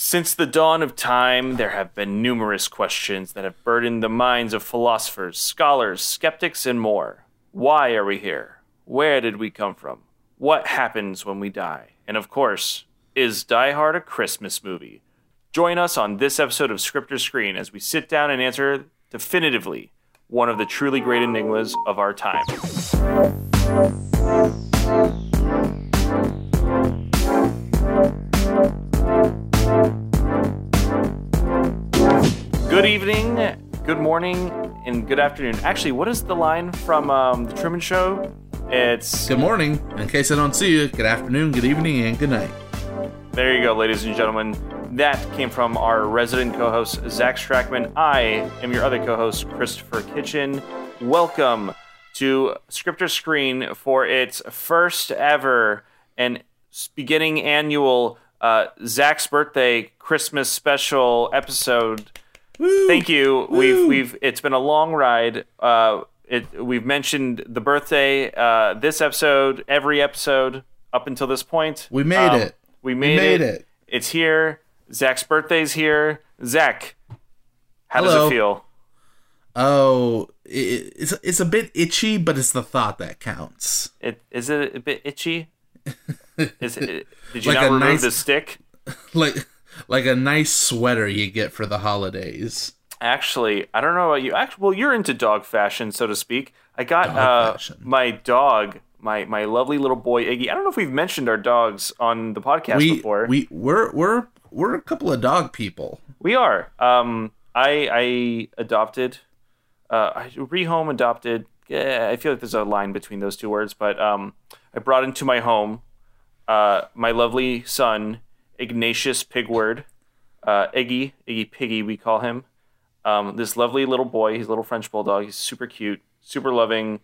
Since the dawn of time, there have been numerous questions that have burdened the minds of philosophers, scholars, skeptics, and more. Why are we here? Where did we come from? What happens when we die? And of course, is Die Hard a Christmas movie? Join us on this episode of Script or Screen as we sit down and answer definitively one of the truly great enigmas of our time. Good evening, good morning, and good afternoon. Actually, what is the line from um, The Truman Show? It's Good morning. In case I don't see you, good afternoon, good evening, and good night. There you go, ladies and gentlemen. That came from our resident co host, Zach Strackman. I am your other co host, Christopher Kitchen. Welcome to Script or Screen for its first ever and beginning annual uh, Zach's birthday Christmas special episode. Thank you. We've we've it's been a long ride. Uh, it we've mentioned the birthday uh, this episode, every episode up until this point. We made Um, it. We made, made it. it. It's here. Zach's birthday's here. Zach, how does it feel? Oh, it, it's it's a bit itchy, but it's the thought that counts. It is it a bit itchy? Is it? Did you Like not remove nice- the stick? Like like a nice sweater you get for the holidays. Actually, I don't know about you. Actually, well, you're into dog fashion, so to speak. I got uh, my dog, my my lovely little boy Iggy. I don't know if we've mentioned our dogs on the podcast We before. we we're we're we're a couple of dog people. We are. Um, I I adopted, uh, I rehome adopted. Yeah, I feel like there's a line between those two words, but um, I brought into my home, uh, my lovely son Ignatius Pigward, uh, Iggy Iggy Piggy we call him. Um, this lovely little boy. He's a little French bulldog. He's super cute, super loving.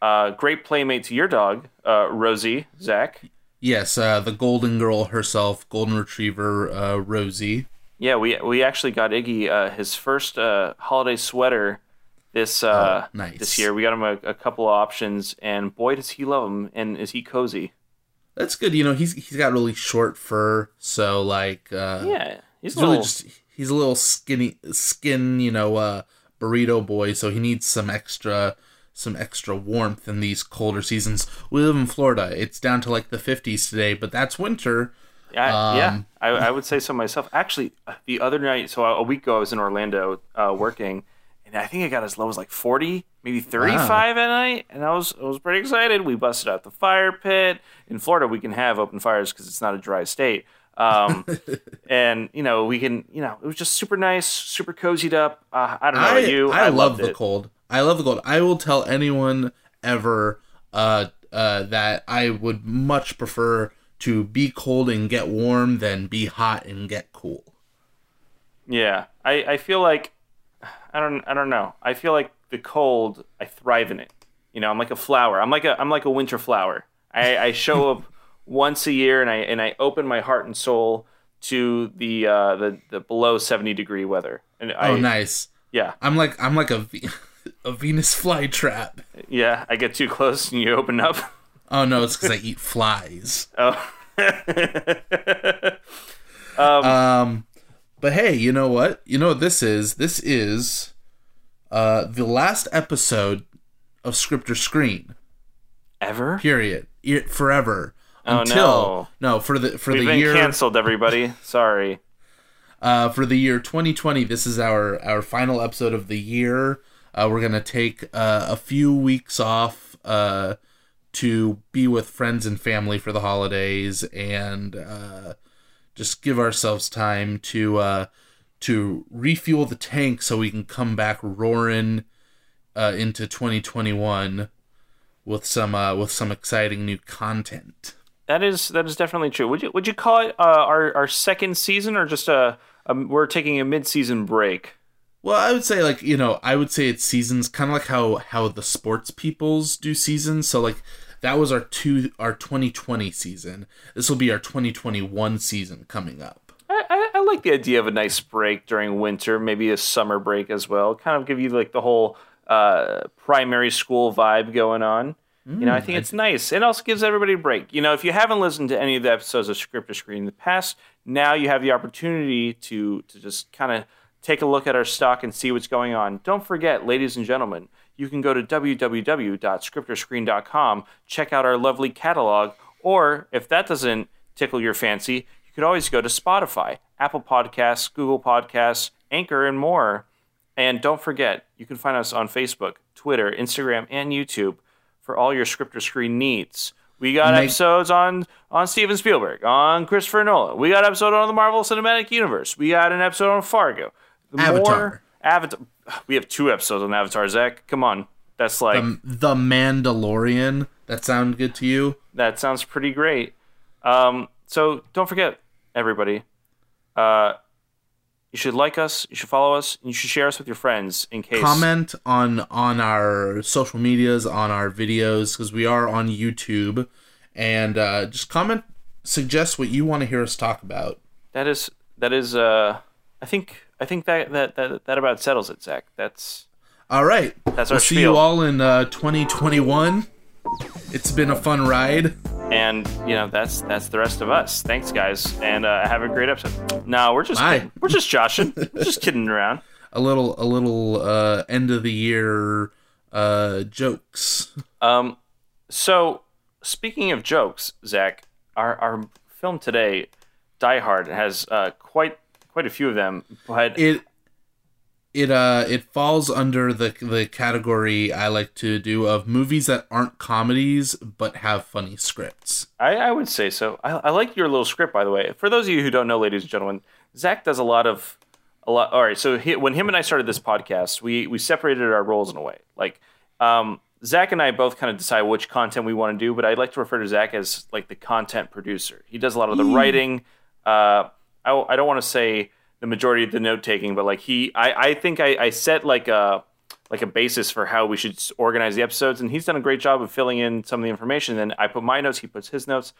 Uh, great playmate to your dog, uh, Rosie Zach. Yes, uh, the golden girl herself, golden retriever uh, Rosie. Yeah, we we actually got Iggy uh, his first uh, holiday sweater this uh, Oh, nice. this year. We got him a, a couple of options, and boy, does he love them! And is he cozy? That's good. You know, he's he's got really short fur, so like uh, Yeah, he's, he's a really little. just he's a little skinny skin you know uh burrito boy so he needs some extra some extra warmth in these colder seasons we live in florida it's down to like the 50s today but that's winter I, yeah, um, I, I would say so myself. Actually, the other night, so a week ago, I was in Orlando uh, working, and I think I got as low as like forty, maybe thirty-five at night, and I was I was pretty excited. We busted out the fire pit. In Florida, we can have open fires because it's not a dry state. Um, and you know we can, you know, it was just super nice, super cozied up. Uh, I don't know i about you. i, love the it. cold i love the cold i will tell anyone ever uh uh that i would much prefer to be cold and get warm than be hot and get cool Yeah, I, I feel like I don't I don't know. I feel like the cold. I thrive in it. You know, I'm like a flower. I'm like a I'm like a winter flower. I, I show up once a year and I and I open my heart and soul to the uh, the the below 70 degree weather. And I oh nice yeah i'm like i'm like a a venus flytrap yeah I get too close and you open up. oh no it's because i eat flies Oh. Um, but hey, you know what? You know what this is? This is uh the last episode of Script or Screen. Ever? Period. Forever. Oh, Until no. for the for We've the been year canceled, everybody. Sorry. uh for the year 2020. This is our our final episode of the year. Uh, we're gonna take uh, a few weeks off uh to be with friends and family for the holidays and uh just give ourselves time to uh to refuel the tank so we can come back roaring uh into 2021 with some uh with some exciting new content. That is that is definitely true. Would you would you call it uh, our our second season or just a, a we're taking a mid season break? Well, I would say like, you know, I would say it's seasons kind of like how how the sports peoples do seasons. So like that was our two our 2020 season. This will be our 2021 season coming up. I, I, I like the idea of a nice break during winter, maybe a summer break as well. Kind of give you like the whole uh, primary school vibe going on. you know, I think it's nice. It also gives everybody a break. You know, if you haven't listened to any of the episodes of Script or Screen in the past, now you have the opportunity to to just kind of take a look at our stock and see what's going on. Don't forget, ladies and gentlemen, you can go to www.scriptorscreen.com, check out our lovely catalog, or if that doesn't tickle your fancy, you could always go to Spotify, Apple Podcasts, Google Podcasts, Anchor, and more. And don't forget, you can find us on Facebook, Twitter, Instagram, and YouTube for all your script or screen needs. We got Make- episodes on on Steven Spielberg, on Christopher Nolan. We got an episode on the Marvel Cinematic Universe. We got an episode on Fargo. Avatar. Avatar. We have two episodes on Avatar. Zach, come on. That's like Um, the Mandalorian. That sound good to you? that sounds pretty great. Um, so don't forget, everybody. Uh, you should like us. You should follow us. And you should share us with your friends in case. Comment on on our social medias, on our videos, because we are on YouTube, and uh, just comment, suggest what you want to hear us talk about. That is that is. Uh, I think I think that that that, that about settles it, Zach. That's All right, That's we'll our see spiel. you all in uh, 2021. It's been a fun ride. and you know that's that's the rest of us. Thanks, guys, and uh, have a great episode. No, we're just we're just joshing, we're just kidding around. A little, a little uh, end of the year uh, jokes. Um, so speaking of jokes, Zach, our our film today, Die Hard, has uh, quite quite a few of them, but It it uh it falls under the the category I like to do of movies that aren't comedies but have funny scripts. I, I would say so. I, I like your little script, by the way. For those of you who don't know, ladies and gentlemen, Zach does a lot of a lot. All right, so he, when him and I started this podcast, we we separated our roles in a way. Like, um, Zach and I both kind of decide which content we want to do, but I like to refer to Zach as like the content producer. He does a lot of the writing. Uh, I, I don't want to say the majority of the note taking, but like he, I, I think I, I set like a like a basis for how we should organize the episodes, and he's done a great job of filling in some of the information. Then I put my notes, he puts his notes.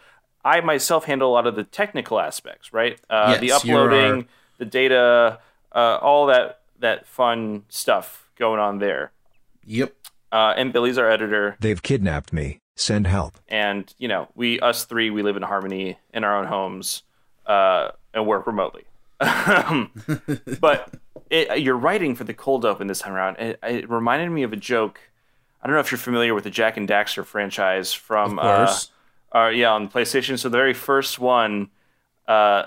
I myself handle a lot of the technical aspects, right? Uh, the Yes, you're uploading, our- the data, uh, all that that fun stuff going on there. Yep. Uh, and Billy's our editor, They've kidnapped me. Send help. and you know, we us three, we live in harmony in our own homes uh, and work remotely. but it, your writing for the cold open this time around, it, it reminded me of a joke. I don't know if you're familiar with the Jak and Daxter franchise from Of course. Uh, uh, yeah, on PlayStation. So the very first one, uh,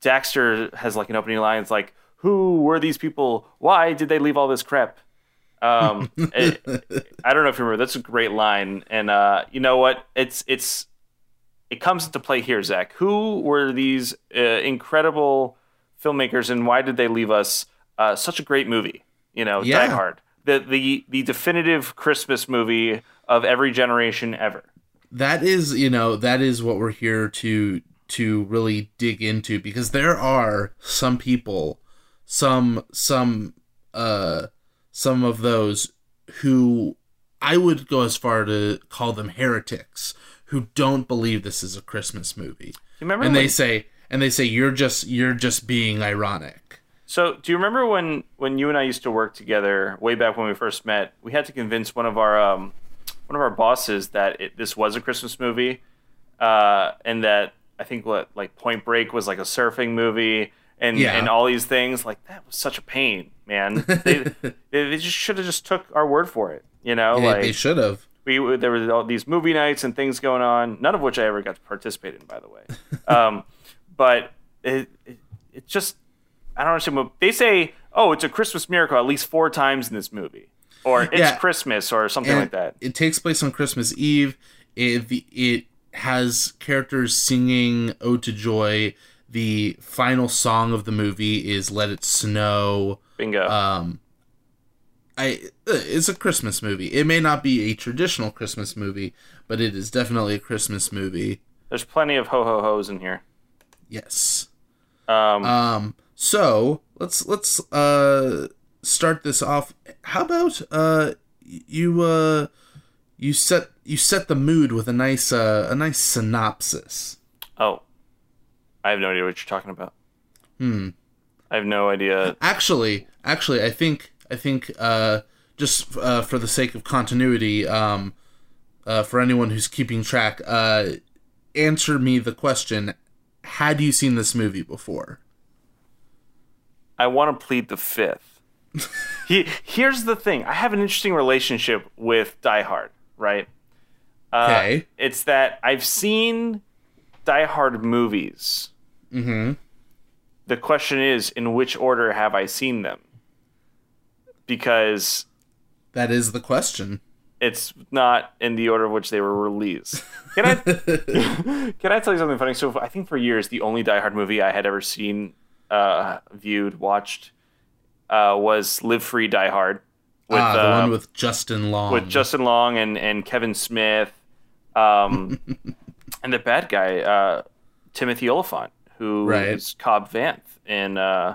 Daxter has like an opening line. It's like, "Who were these people? Why did they leave all this crap?" Um, it- I don't know if you remember. That's a great line, and uh, you know what? It's it's it comes into play here, Zach. Who were these uh, incredible filmmakers, and why did they leave us uh, such a great movie? You know, Yeah. Die Hard, the the the definitive Christmas movie of every generation ever. that is you know that is what we're here to to really dig into because there are some people some some uh some of those who i would go as far to call them heretics who don't believe this is a christmas movie You remember? and when, they say and they say you're just you're just being ironic so, do you remember when when you and I used to work together way back when we first met? We had to convince one of our um, one of our bosses that it, this was a Christmas movie, uh, and that I think what like Point Break was like a surfing movie, and Yeah. and all these things like that was such a pain, man. They they, they just should have just took our word for it, you know? they, like they should have we there were all these movie nights and things going on, none of which I ever got to participate in, by the way. um, but it, it it just I don't understand. what- They say, oh, it's a Christmas miracle at least four times in this movie, or it's Yeah. Christmas, or something And like that. It takes place on Christmas Eve. It it has characters singing "Ode to Joy." The final song of the movie is "Let It Snow." Bingo. Um, I uh, it's a Christmas movie. It may not be a traditional Christmas movie, but it is definitely a Christmas movie. There's plenty of ho ho hos in here. Yes. Um, Um. So let's let's uh start this off. How about uh you uh you set you set the mood with a nice uh a nice synopsis. oh, I have no idea what you're talking about. Hmm. I have no idea. Actually, actually, I think I think uh just uh for the sake of continuity, um uh, for anyone who's keeping track, uh, answer me the question: Had you seen this movie before? I want to plead the fifth. he, here's the thing: I have an interesting relationship with Die Hard, right? Uh, Okay. It's that I've seen Die Hard movies. Mm-hmm. The question is, in which order have I seen them? Because That is the question. it's not in the order of which they were released. Can I can I tell you something funny? So I think for years the only Die Hard movie I had ever seen, uh, viewed, watched, uh, was Live Free Die Hard with ah, the uh, one with Justin Long. with Justin Long and and Kevin Smith, um, and the bad guy uh, Timothy Olyphant, who Right. is Cobb Vanth in uh,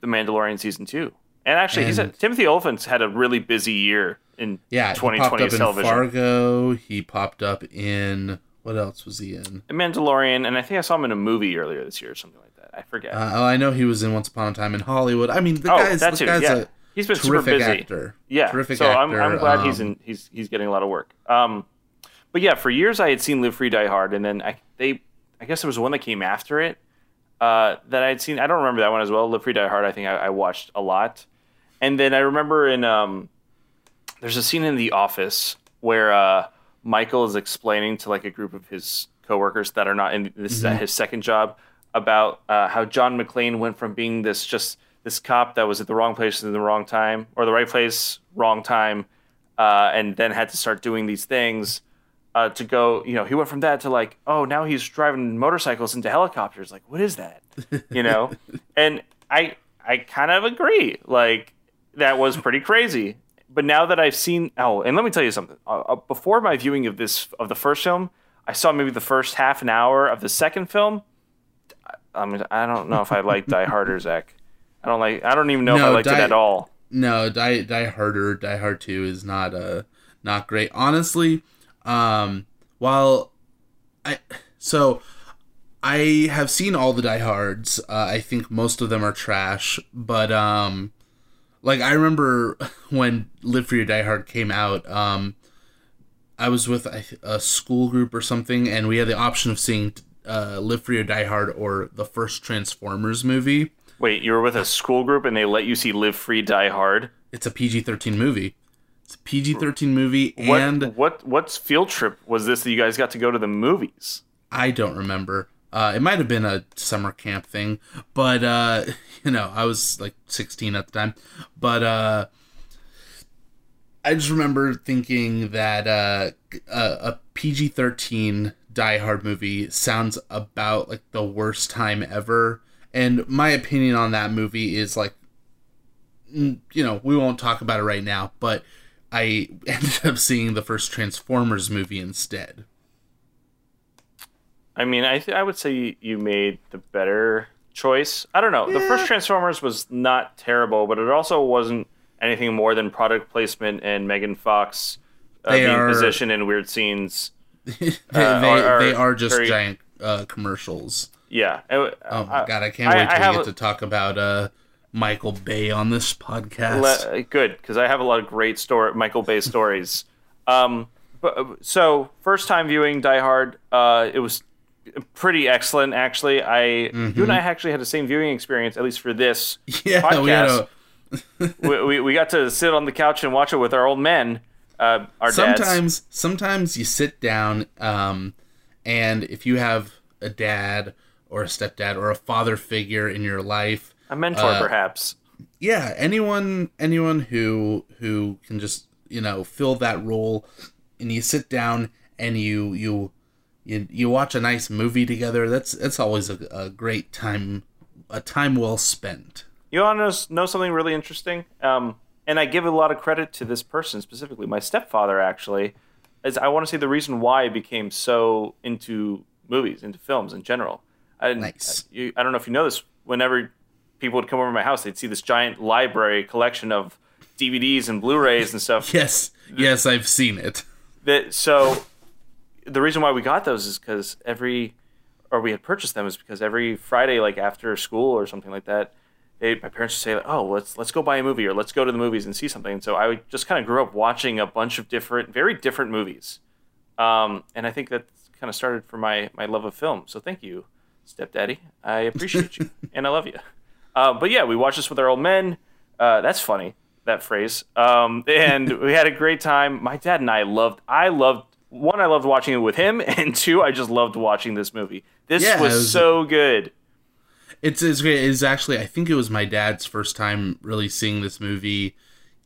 the Mandalorian season two. And actually, he's a, Timothy Olyphant's had a really busy year in yeah, he popped 2020 up in television. Fargo. He popped up in what else was he in? The Mandalorian, and I think I saw him in a movie earlier this year or something like that. I forget. Uh, oh, I know he was in Once Upon a Time in Hollywood. I mean, the oh, guy's, that the too. guy's Yeah, a he's been super busy. actor. Yeah, terrific so I'm. I'm glad he's um, in. He's he's getting a lot of work. Um, but yeah, for years I had seen Live Free Die Hard, and then I they I guess there was one that came after it uh, that I had seen. I don't remember that one as well. Live Free Die Hard. I think I, I watched a lot, and then I remember in um, there's a scene in The Office where uh, Michael is explaining to like a group of his coworkers that are not in this is Mm-hmm. his second job about uh, how John McClane went from being this just this cop that was at the wrong place in the wrong time or the right place wrong time uh, and then had to start doing these things uh, to go you know he went from that to like oh now he's driving motorcycles into helicopters. Like what is that? You know? And I I kind of agree. Like that was pretty crazy but now that I've seen oh and let me tell you something uh, uh, before my viewing of this of the first film I saw maybe the first half an hour of the second film I mean, I don't know if I like Die Harder, Zach. I don't like. I don't even know if I No, liked Die- it at all. No, Die Die Harder, Die Hard Two is not uh not great. Honestly, um, while I so I have seen all the Die Hards. Uh, I think most of them are trash, but um, like I remember when Live Free or Die Hard came out. Um, I was with th- a school group or something, and we had the option of seeing uh, Live Free or Die Hard or the first Transformers movie. Wait, you were with a school group and they let you see Live Free, Die Hard. It's a PG thirteen movie. It's a PG thirteen movie, and what? What field trip was this that you guys got to go to the movies? I don't remember. Uh, it might have been a summer camp thing, but uh, you know, I was like sixteen at the time. But uh, I just remember thinking that uh, a, a PG thirteen Die Hard movie sounds about like the worst time ever. And my opinion on that movie is like, you know, we won't talk about it right now, but I ended up seeing the first Transformers movie instead. I mean, I th- I would say you- made the better choice. I don't know. The first Transformers was not terrible, but it also wasn't anything more than product placement and Megan Fox uh, being are- positioned in weird scenes. they, Uh, they, are- are they are just very- giant uh, commercials. Yeah. Uh, Oh my I- god, I can't I- wait I till have a- get to talk about uh, Michael Bay on this podcast. Le- good because I have a lot of great story Michael Bay stories. Um, but uh, so first time viewing Die Hard, uh, it was pretty excellent actually. I you and I actually had the same viewing experience at least for this yeah, we podcast. a, we, we, we got to sit on the couch and watch it with our old men, uh, our dads. sometimes sometimes you sit down um, and if you have a dad or a stepdad or a father figure in your life A mentor, uh, perhaps. yeah anyone anyone who who can just you know fill that role and you sit down and you you you, you watch a nice movie together that's that's always a, a great time a time well spent You want to know, know something really interesting? Um, and I give a lot of credit to this person specifically, my stepfather actually. Is I want to say the reason why I became so into movies, into films in general. I, Nice. You, I don't know if you know this. Whenever people would come over to my house, they'd see this giant library collection of DVDs and Blu-rays and stuff. yes yes i've seen it that so the reason why we got those is because every or we had purchased them is because every Friday, like after school or something like that, they, my parents would say, "Oh, let's let's go buy a movie or let's go to the movies and see something." And so I just kind of grew up watching a bunch of different, very different movies Um, and I think that kind of started for my my love of film. So thank you, stepdaddy. I appreciate you and I love you. Uh, but yeah, we watched this with our old men. Uh, that's funny that phrase. Um, and we had a great time. My dad and I loved. I loved one. I loved watching it with him, and two, I just loved watching this movie. This Yeah, was, was- so good. It's it's. It's actually I think it was my dad's first time really seeing this movie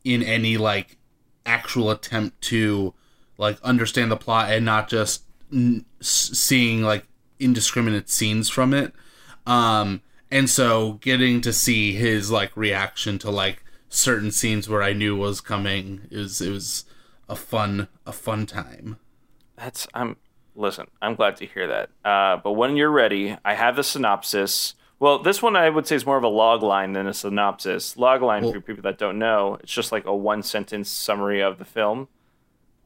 in any like actual attempt to like understand the plot and not just n- seeing like indiscriminate scenes from it. Um and so getting to see his like reaction to like certain scenes where I knew was coming is it was a fun a fun time. That's I'm listen. I'm glad to hear that. Uh, but when you're ready, I have the synopsis. Well, this one I would say is more of a log line than a synopsis. Log line Well- for people that don't know, it's just like a one sentence summary of the film.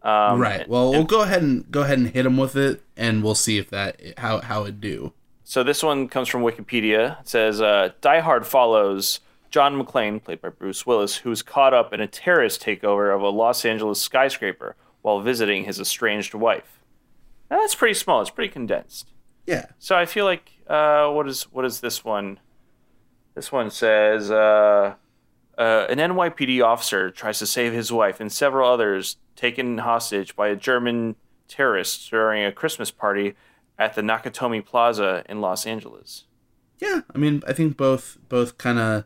Um, right. Well, we'll go ahead and go ahead and hit him with it and we'll see if that how how it do. So this one comes from Wikipedia. It says uh, Die Hard follows John McClane, played by Bruce Willis, who is caught up in a terrorist takeover of a Los Angeles skyscraper while visiting his estranged wife. Now, that's pretty small. It's pretty condensed. Yeah. So I feel like uh, what is what is this one? This one says uh, uh, an NYPD officer tries to save his wife and several others taken hostage by a German terrorist during a Christmas party at the Nakatomi Plaza in Los Angeles. Yeah, I mean, I think both both kind of.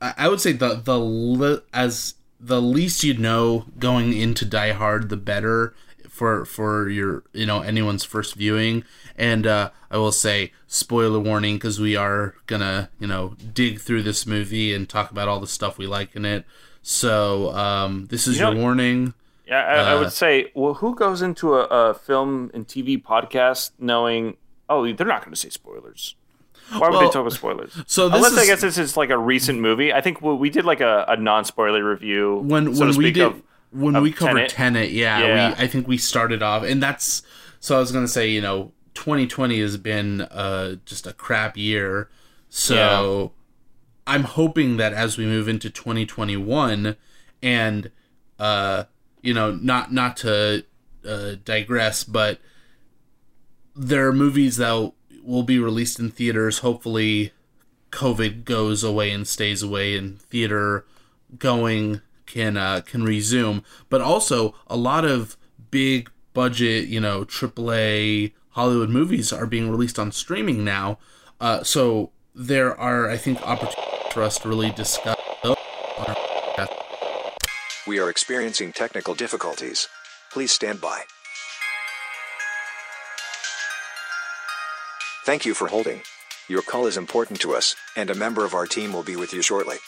I, I would say the the li- as the least you know going into Die Hard, the better for for your you know anyone's first viewing. And uh, I will say spoiler warning because we are gonna you know dig through this movie and talk about all the stuff we like in it. So um, this is You know- warning. Yeah, I, I Uh, would say, well, who goes into a, a film and TV podcast knowing, oh, they're not going to say spoilers? Why would Well, they talk about spoilers? So this Unless is I guess this is like a recent movie. I think we, did like a, a non-spoiler review when so when we did of when of we covered Tenet. Tenet, yeah, Yeah. we I think we started off, and that's so I was gonna say, you know, 2020 has been uh just a crap year, so I'm hoping that as we move into 2021, and uh, you know, not not to uh, digress, but there are movies that will be released in theaters. Hopefully, COVID goes away and stays away, and theater going can uh, can resume. But also, a lot of big budget, you know, AAA Hollywood movies are being released on streaming now. Uh, so there are, I think, opportunities for us to really discuss. We are experiencing technical difficulties. Please stand by. Thank you for holding. Your call is important to us, and a member of our team will be with you shortly.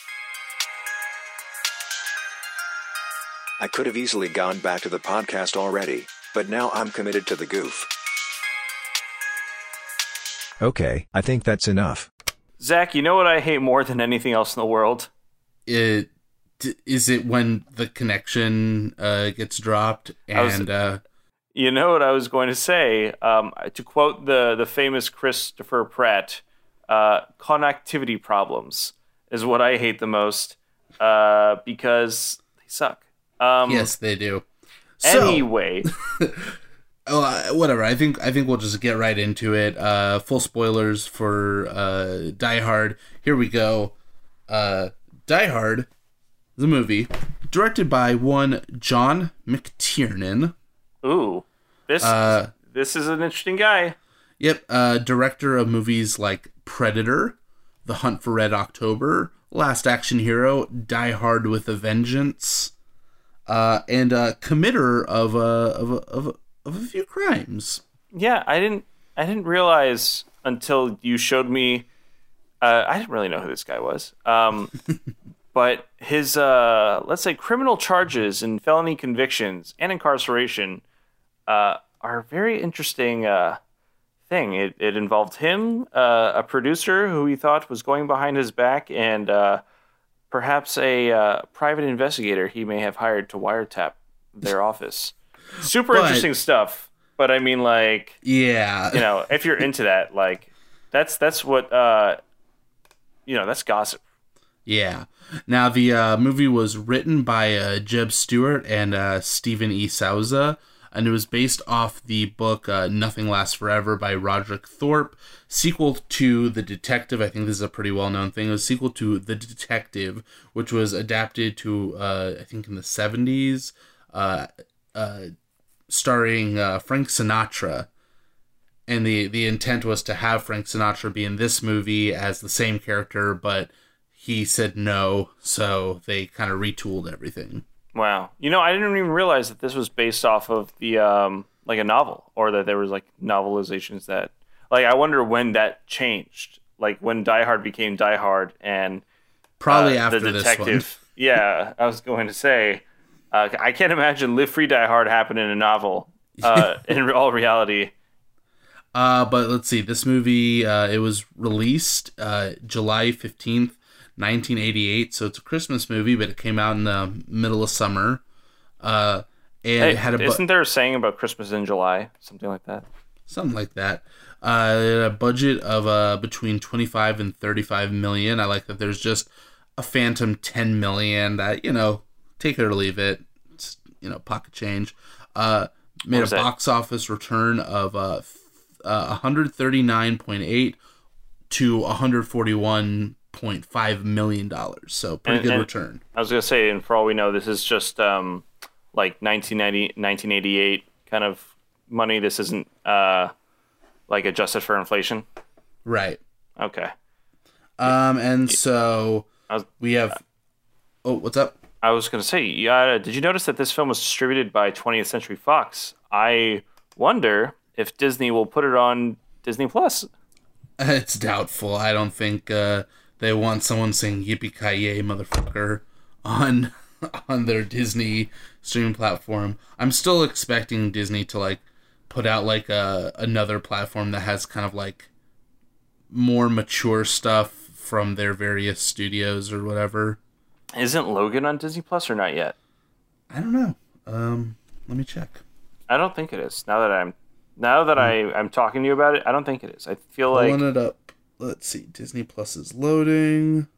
I could have easily gone back to the podcast already, but now I'm committed to the goof. Okay, I think that's enough. Zach, you know what I hate more than anything else in the world? It is it when the connection uh, gets dropped I was- and uh, You know what I was going to say? Um, to quote the the famous Christopher Pratt, uh, connectivity problems is what I hate the most uh, because they suck. Um, yes, they do. So, Anyway, Oh, uh, whatever. I think I think we'll just get right into it. Uh, full spoilers for uh, Die Hard. Here we go. Uh, Die Hard, the movie, directed by one John McTiernan. Ooh, this Uh, this is an interesting guy. Yep, uh, director of movies like Predator, The Hunt for Red October, Last Action Hero, Die Hard with a Vengeance, uh, and uh, committer of a of a, of a, of a few crimes. Yeah, I didn't I didn't realize until you showed me. Uh, I didn't really know who this guy was. Um, but his uh, let's say criminal charges and felony convictions and incarceration uh, are a very interesting uh, thing. It, it involved him, uh, a producer who he thought was going behind his back, and uh, perhaps a uh, private investigator he may have hired to wiretap their office. Super But- interesting stuff. But I mean, like, Yeah, you know, if you're into that, like, that's that's what uh, you know, that's gossip. Yeah. Now the uh, movie was written by uh, Jeb Stewart and uh, Stephen E. Souza. And it was based off the book uh, Nothing Lasts Forever by Roderick Thorp, sequel to The Detective. I think this is a pretty well known thing. It was sequel to The Detective, which was adapted to, uh, I think, in the 70s, uh, uh, starring uh, Frank Sinatra. And the, the intent was to have Frank Sinatra be in this movie as the same character, but he said no, so they kind of retooled everything. Wow. You know, I didn't even realize that this was based off of the um like a novel or that there was like novelizations that like I wonder when that changed. Like when Die Hard became Die Hard and Probably uh, after the this detective. yeah, I was going to say uh, I can't imagine Live Free Die Hard happen in a novel. Uh, in all reality. Uh, but let's see. This movie, uh, it was released uh, July 15th, 1988. So it's a Christmas movie, but it came out in the middle of summer. Uh, and Hey, it had a bu- isn't there a saying about Christmas in July, something like that? something like that. Uh, a budget of uh, between 25 and 35 million. I like that there's just a phantom 10 million that, you know, take it or leave it. It's, you know, pocket change. Uh, made a that? box office return of uh, uh, 139.8 to 141.5 million dollars. So pretty And- good and- return. I was gonna say, and for all we know, this is just um, like 1990, 1988 kind of money. This isn't uh, like adjusted for inflation. Right. Okay. Um, and so was- we have. Oh, what's up? I was gonna say, yeah. Did you notice that this film was distributed by 20th Century Fox? I wonder if Disney will put it on Disney Plus. It's doubtful. I don't think uh, they want someone saying "Yippee ki yay, motherfucker" on on their Disney streaming platform. I'm still expecting Disney to like put out like a another platform that has kind of like more mature stuff from their various studios or whatever. Isn't Logan on Disney Plus or not yet? I don't know. Um, let me check. I don't think it is. Now that I'm now that I I'm talking to you about it, I don't think it is. I feel like Pulling it up. Let's see. Disney Plus is loading.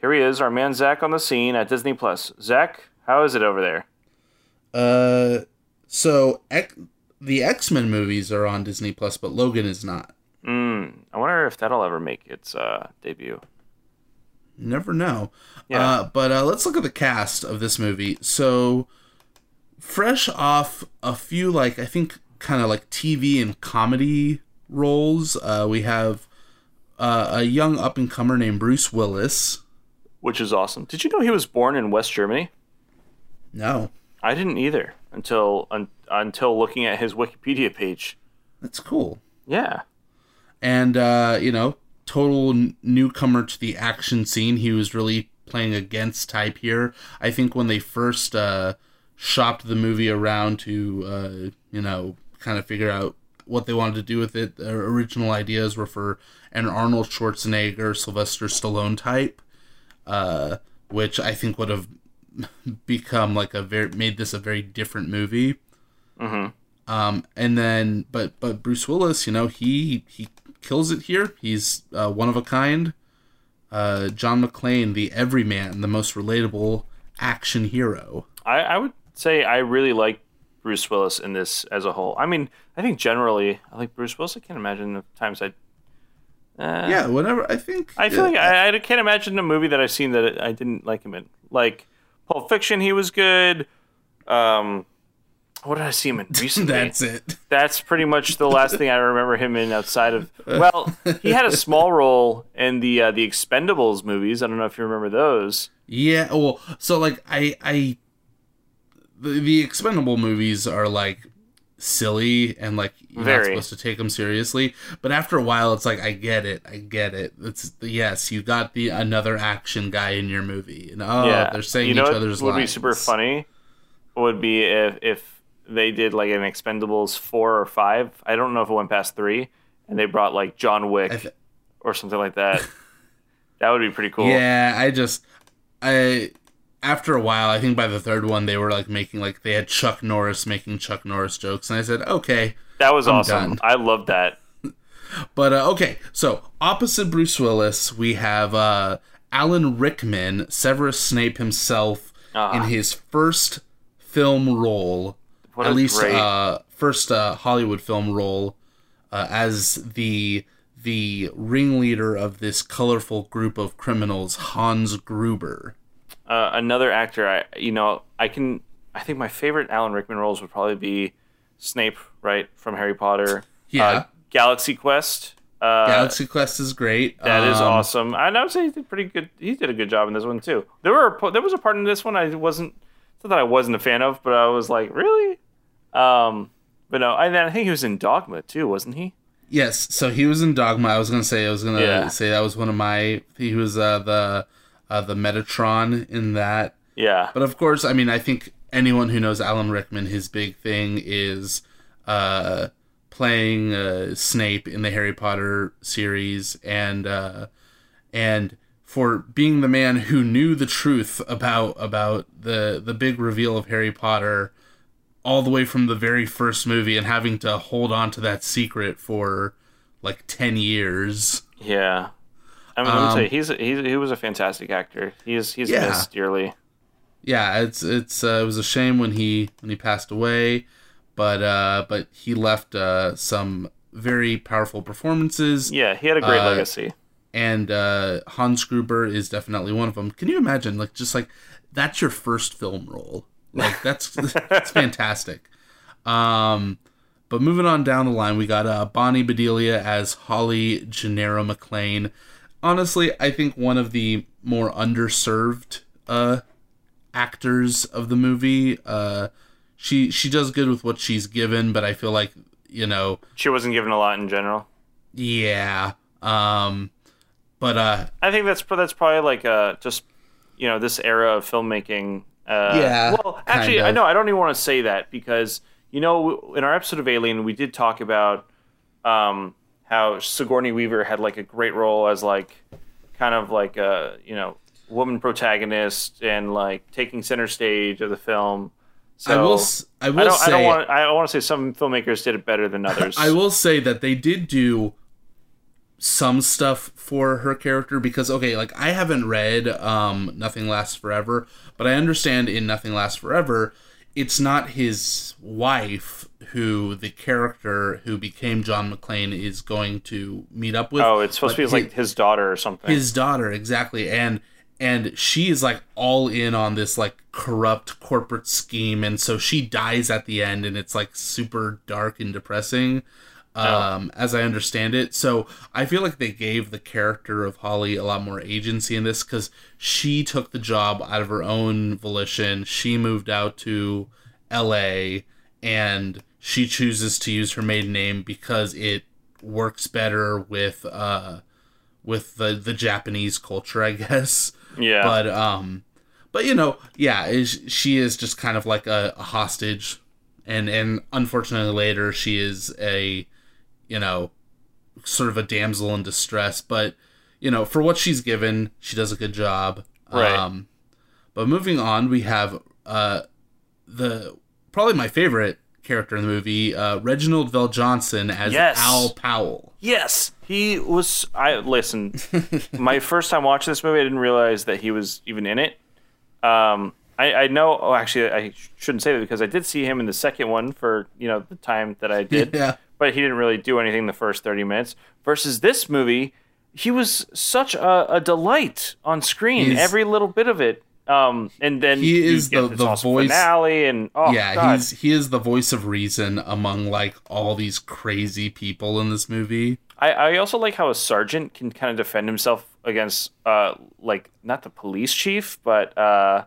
here he is, our man Zach on the scene at Disney Plus. Zach, how is it over there? Uh, so X, the X Men movies are on Disney Plus, but Logan is not. Mm, I wonder if that'll ever make its uh, debut. Never know. Yeah. Uh, but uh, let's look at the cast of this movie. So, fresh off a few, like, I think, kind of like TV and comedy roles, uh, we have uh, a young up and comer named Bruce Willis. Which is awesome. Did you know he was born in West Germany? No, I didn't either until un, until looking at his Wikipedia page. that's cool. Yeah. and uh, you know, total n- newcomer to the action scene. He was really playing against type here. I think when they first uh, shopped the movie around to, uh, you know, kind of figure out what they wanted to do with it, their original ideas were for an Arnold Schwarzenegger, Sylvester Stallone type, uh, which I think would have become like a very made this a very different movie. Um, and then, but but Bruce Willis, you know, he he kills it here. He's uh, one of a kind. Uh, John McClane, the everyman, the most relatable action hero. I, I would say I really like Bruce Willis in this as a whole. I mean, I think generally I like Bruce Willis. I can't imagine the times I. Uh, Yeah, whatever. I think. I feel yeah, like I, I can't imagine a movie that I've seen that I didn't like him in. Like Pulp Fiction, he was good. Um, what did I see him in recently? that's it. That's pretty much the last thing I remember him in outside of. Well, he had a small role in the uh, the Expendables movies. I don't know if you remember those. Yeah. Well, so like I I the, the expendable movies are like silly and like you're not supposed to take them seriously but after a while it's like i get it i get it it's yes you got the another action guy in your movie and oh yeah, they're saying you know each what other's would lines be super funny. Would be if if they did like an Expendables four or five. I don't know if it went past three, and they brought like John Wick th- or something like that. that would be pretty cool. yeah i just i after a while i think by the third one they were like making like they had chuck norris making chuck norris jokes and i said okay that was I'm awesome. done. I love that. But uh, okay, so opposite Bruce Willis, we have uh, Alan Rickman, Severus Snape himself, Ah. in his first film role at least great- uh, first uh, Hollywood film role uh, as the the ringleader of this colorful group of criminals, Hans Gruber. Uh, another actor. I you know I can. I think my favorite Alan Rickman roles would probably be Snape, right from Harry Potter. Yeah. Uh, Galaxy Quest. Uh, Galaxy Quest is great. That is Um, awesome. And I would say he did pretty good. He did a good job in this one too. There were there was a part in this one I wasn't that I wasn't a fan of, but I was like, really. Um, but no, and then I think he was in Dogma too, wasn't he? Yes, so he was in Dogma. I was gonna say I was gonna Yeah. say that was one of my. He was uh, the uh, the Metatron in that. Yeah. But of course, I mean, I think anyone who knows Alan Rickman, his big thing is uh, playing uh, Snape in the Harry Potter series, and uh, and for being the man who knew the truth about about the the big reveal of Harry Potter all the way from the very first movie and having to hold on to that secret for like 10 years. Yeah. I mean, let me Um, tell you, he's, he's he was a fantastic actor. He's he's Yeah. missed dearly. yeah, it's it's uh, it was a shame when he when he passed away, but uh, but he left uh, some very powerful performances, Yeah, he had a great Uh, legacy. and uh, Hans Gruber is definitely one of them. Can you imagine, like, just like that's your first film role? Like that's that's fantastic. Um, but moving on down the line, we got uh, Bonnie Bedelia as Holly Gennaro McClane. Honestly, I think one of the more underserved uh, actors of the movie. Uh, she she does good with what she's given, but I feel like you know, She wasn't given a lot in general. yeah. Um, but uh, I think that's that's probably like uh just you know this era of filmmaking. Uh, Yeah, Well, actually, I know I don't even want to say that because you know in our episode of Alien we did talk about um how Sigourney Weaver had like a great role as like kind of like a you know woman protagonist and like taking center stage of the film. So I will I will I don't, say I don't want I want to say some filmmakers did it better than others. I will say that they did do some stuff for her character because okay, like I haven't read um Nothing Lasts Forever, but I understand in Nothing Lasts Forever, it's not his wife who the character who became John McClane is going to meet up with. oh, it's supposed to be but like his- his daughter or something. his daughter exactly and and she is like all in on this like corrupt corporate scheme and so she dies at the end and it's like super dark and depressing um as i understand it so i feel like they gave the character of holly a lot more agency in this because she took the job out of her own volition she moved out to la and she chooses to use her maiden name because it works better with uh with the the Japanese culture, I guess. yeah. But um, but you know, yeah, is she is just kind of like a, a hostage, and and unfortunately later she is a, you know, sort of a damsel in distress. But you know, for what she's given, she does a good job. Right. Um, but moving on, we have uh, the probably my favorite character in the movie, uh, Reginald VelJohnson as Yes. Al Powell. Yes, he was. I listen. my first time watching this movie, I didn't realize that he was even in it. Um, I, I know. Oh, actually, I shouldn't say that because I did see him in the second one for you know the time that I did. Yeah. But he didn't really do anything the first thirty minutes. Versus this movie, he was such a, a delight on screen. He's- every little bit of it. Um, and then He is the- the voice- finale, and oh yeah, God. he's he is the voice of reason among like all these crazy people in this movie. I, I also like how a sergeant can kind of defend himself against, uh, like not the police chief, but uh,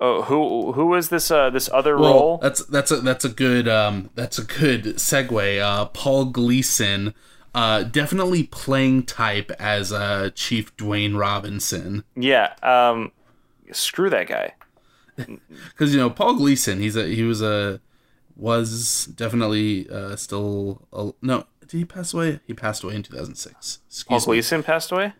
oh, who who is this uh this other Well, role? that's that's a that's a good um that's a good segue. Uh, Paul Gleason, uh, definitely playing type as uh Chief Dwayne Robinson. Yeah, um, screw that guy. because you know Paul Gleason, he's a he was a was definitely uh, still a, no. Did he pass away? He passed away in two thousand six. Paul Excuse me. Gleason passed away.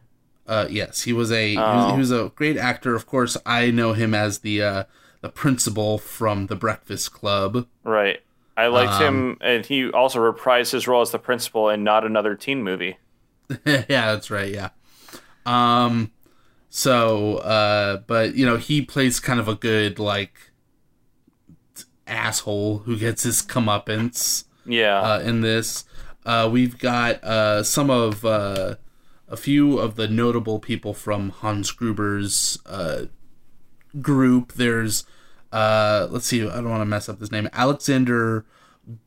Uh, yes, he was a he, Oh. was, he was a great actor. Of course, I know him as the uh, the principal from The Breakfast Club. Right. I liked Um, him, and he also reprised his role as the principal in not another teen movie. yeah, that's right. Yeah. Um. So, uh, but you know, he plays kind of a good like asshole who gets his comeuppance Yeah. uh, in this. Uh, we've got uh, some of uh, a few of the notable people from Hans Gruber's uh, group. There's uh, let's see, I don't want to mess up his name. Alexander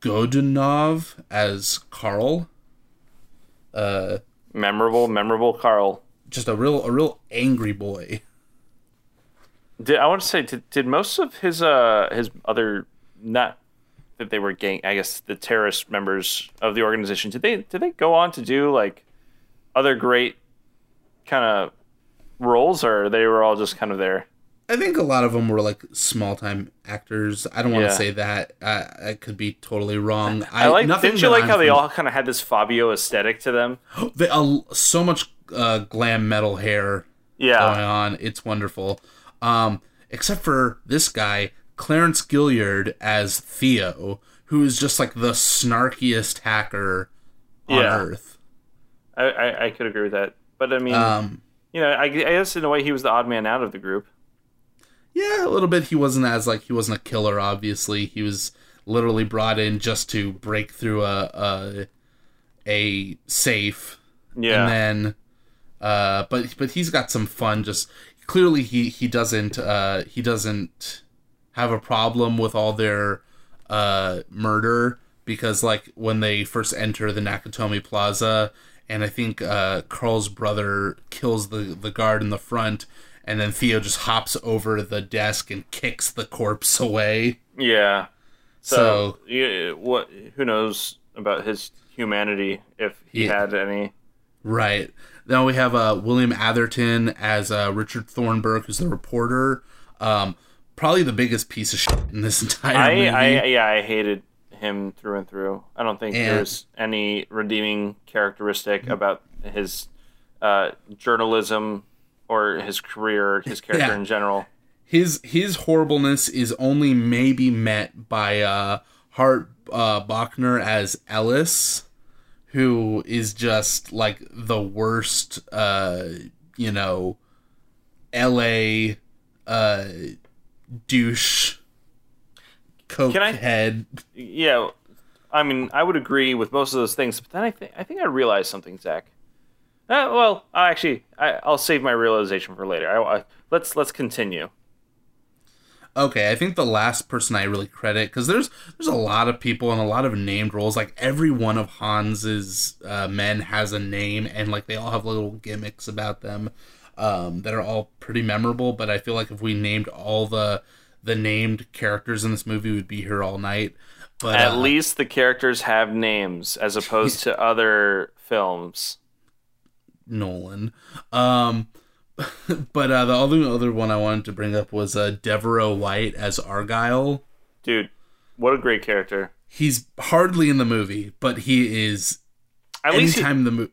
Godunov as Karl. Uh, memorable, memorable Karl. just a real a real angry boy. Did I want to say did, did most of his uh his other not that they were gang I guess the terrorist members of the organization did they did they go on to do like other great kind of roles or they were all just kind of there? I think a lot of them were like small time actors. I don't want to Yeah. say that. I, I could be totally wrong. I, like didn't you like I'm how they all kind of had this Fabio aesthetic to them? They, uh, so much uh, glam metal hair Yeah. going on. It's wonderful. Um, except for this guy, Clarence Gilliard as Theo, who is just like the snarkiest hacker on Yeah. earth. I, I I could agree with that. But I mean, Um, you know, I, I guess in a way he was the odd man out of the group. yeah, a little bit. He wasn't as like he wasn't a killer. Obviously, he was literally brought in just to break through a a, a safe Yeah. and then uh but but he's got some fun just clearly he he doesn't uh he doesn't have a problem with all their uh murder because like when they first enter the Nakatomi Plaza and I think uh Karl's brother kills the the guard in the front and then Theo just hops over the desk and kicks the corpse away. yeah. So, So- yeah, what? Who knows about his humanity if he Yeah. had any? Right. Now we have uh, William Atherton as uh, Richard Thornburg, who's the reporter. Um, probably the biggest piece of shit in this entire I, movie. I yeah, I hated him through and through. I don't think And- there's any redeeming characteristic about his uh, journalism or his career, his character Yeah. in general. his his horribleness is only maybe met by uh, Hart uh, Bochner as Ellis, who is just like the worst. Uh, you know, L.A. Uh, douche. Coke Can I- head. Yeah, I mean, I would agree with most of those things, but then I think I think I realized something, Zach. Uh, well, actually, I, I'll save my realization for later. I, I, let's let's continue. Okay, I think the last person I really credit because there's there's a lot of people and a lot of named roles. Like every one of Hans's uh, men has a name, and like they all have little gimmicks about them um, that are all pretty memorable. But I feel like if we named all the the named characters in this movie, we'd be here all night. But At uh, least the characters have names, as opposed to other films. Nolan. Um, but uh, the other other one I wanted to bring up was uh, De'voreaux White as Argyle. Dude, what a great character! He's hardly in the movie, but he is At least he, the movie.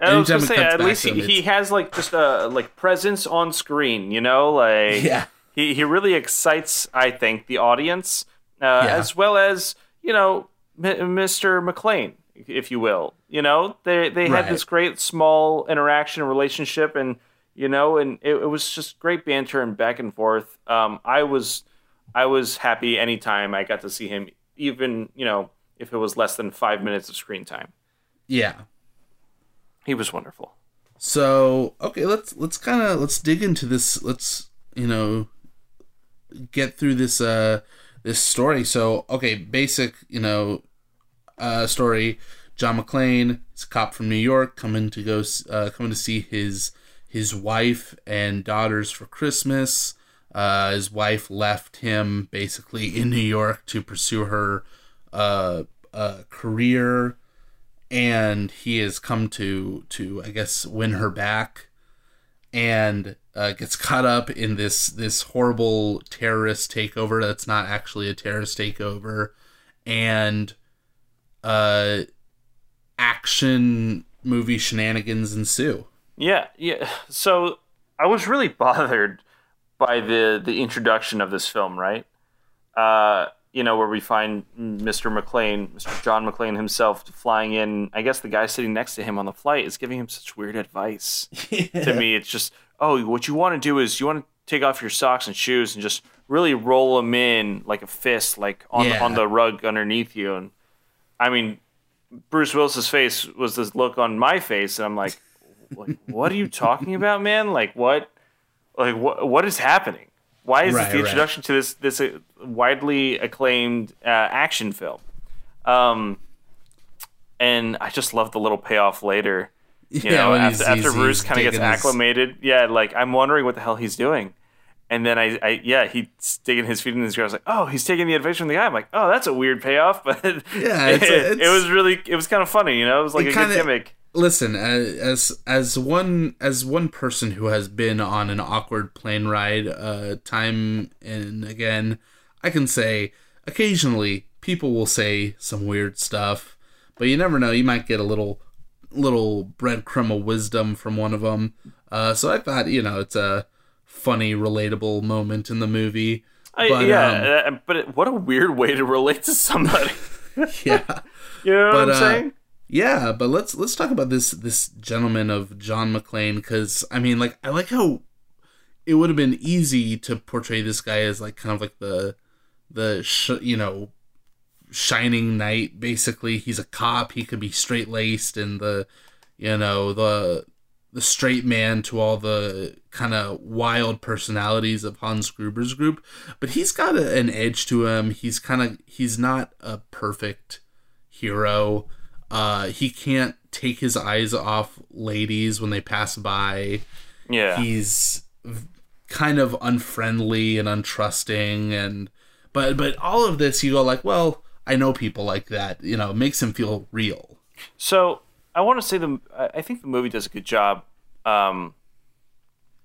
I was gonna say, at least he, him, he has like just a like presence on screen. You know, like Yeah. He he really excites. I think the audience, uh, Yeah. as well as you know, M- Mr. McClane, if you will. You know, they they had Right. this great small interaction relationship, and you know, and it, it was just great banter and back and forth. Um, I was I was happy anytime I got to see him, even you know, if it was less than five minutes of screen time. Yeah. He was wonderful. So okay, let's let's kind of let's dig into this. Let's you know get through this uh this story. So okay, basic you know uh story. John McClane is a cop from New York coming to go uh, coming to see his his wife and daughters for Christmas. Uh, his wife left him basically in New York to pursue her uh, uh, career and he has come to to I guess win her back, and uh, gets caught up in this this horrible terrorist takeover that's not actually a terrorist takeover, and uh, action movie shenanigans ensue. Yeah, yeah. So I was really bothered by the the introduction of this film, right? Uh, you know, where we find Mr. McClane, Mr. John McClane himself flying in. I guess the guy sitting next to him on the flight is giving him such weird advice. To me, it's just, oh, what you want to do is you want to take off your socks and shoes and just really roll them in like a fist, like on Yeah. on the rug underneath you. And I mean, Bruce Willis's face was this look on my face, and I'm like, like what are you talking about, man? Like what? Like what? What is happening? Why is Right, this the right. introduction to this this uh, widely acclaimed uh, action film? Um, and I just love the little payoff later. You Yeah, know, after, after Bruce kind of gets digging his- acclimated, yeah, like I'm wondering what the hell he's doing. And then I, I yeah, he's digging his feet in his ground. I was like, oh, he's taking the advice from the guy. I'm like, oh, that's a weird payoff, but Yeah, it, it's- it's- it was really, it was kind of funny. You know, it was like It a kinda- good gimmick. listen as as as one as one person who has been on an awkward plane ride uh time and again i can say occasionally people will say some weird stuff but you never know you might get a little little breadcrumb of wisdom from one of them uh so i thought you know it's a funny relatable moment in the movie I, but, yeah, uh, but it, what a weird way to relate to somebody. yeah You know what But, I'm uh, saying? Yeah, but let's let's talk about this this gentleman of John McClane because I mean, like, I like how it would have been easy to portray this guy as like kind of like the the sh- you know shining knight. Basically, he's a cop. He could be straight laced and the you know the the straight man to all the kind of wild personalities of Hans Gruber's group, but he's got a, an edge to him. He's kind of he's not a perfect hero. Uh, he can't take his eyes off ladies when they pass by. Yeah. He's kind of unfriendly and untrusting, and but but all of this, you go like, well, I know people like that. You know, makes him feel real. So I want to say the I think the movie does a good job, um,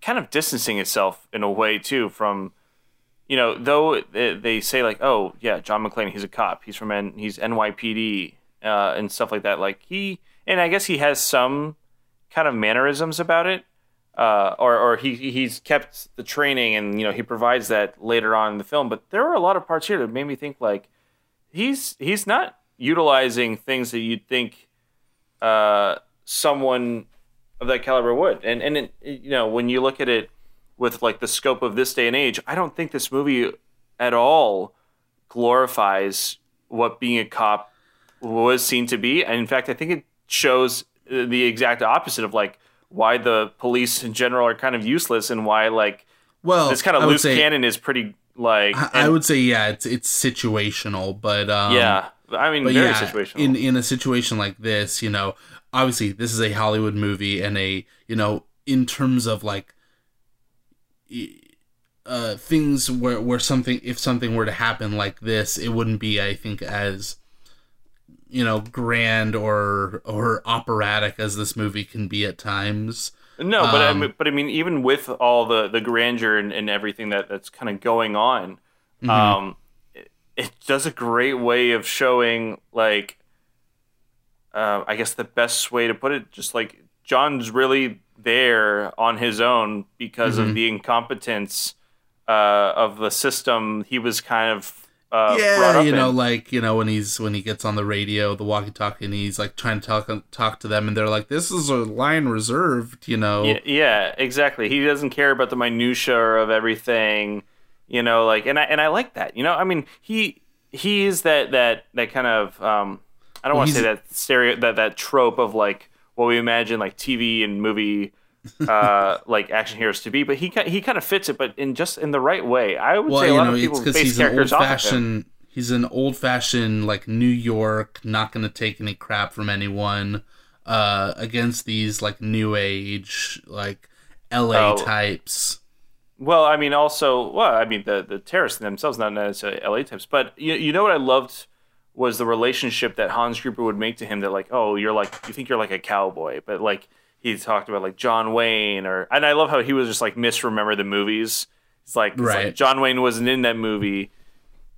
kind of distancing itself in a way too from, you know, though they, they say like, oh yeah, John McClane, he's a cop, he's from N, he's NYPD uh, and stuff like that. Like he and I guess he has some kind of mannerisms about it. Uh, or, or he he's kept the training and you know he provides that later on in the film. But there were a lot of parts here that made me think like he's he's not utilizing things that you'd think uh, someone of that caliber would. And and it, you know when you look at it with like the scope of this day and age, I don't think this movie at all glorifies what being a cop was seen to be. And in fact, I think it shows the exact opposite of like why the police in general are kind of useless and why like Well, this kind of loose say- cannon is pretty like I, I would say yeah, it's it's situational, but um, yeah. I mean, very yeah, situational. in in a situation like this, you know, obviously this is a Hollywood movie, and a you know, in terms of like, uh, things where where something if something were to happen like this, it wouldn't be, I think, as you know, grand or or operatic as this movie can be at times. No, but I Um, mean, but I mean, even with all the the grandeur and, and everything that that's kind of going on, Mm-hmm. um, it, it does a great way of showing like, uh, I guess the best way to put it, just like John's really there on his own because Mm-hmm. of the incompetence uh, of the system. He was kind of uh, yeah, you know, in. like you know when he's when he gets on the radio, the walkie-talkie, and he's like trying to talk talk to them, and they're like, "This is a line reserved," you know. Yeah, yeah, exactly. He doesn't care about the minutia of everything, you know. Like, and I and I like that. You know, I mean, he he is that that that kind of um, I don't want to say that stereo that that trope of like what we imagine like TV and movie uh like action heroes to be, but he he kind of fits it, but in just in the right way. I would well, say a lot know, of people base he's an characters off of him. old-fashioned. He's an old-fashioned like New York, not going to take any crap from anyone. Uh, against these like new age like L.A. Oh. types. Well, I mean, also, well, I mean, the the terrorists themselves, not necessarily LA types, but you, you know what I loved was the relationship that Hans Gruber would make to him. That like, oh, you're like, you think you're like a cowboy, but like he talked about like John Wayne, or and I love how he was just like misremember the movies. It's like, it's like John Wayne wasn't in that movie,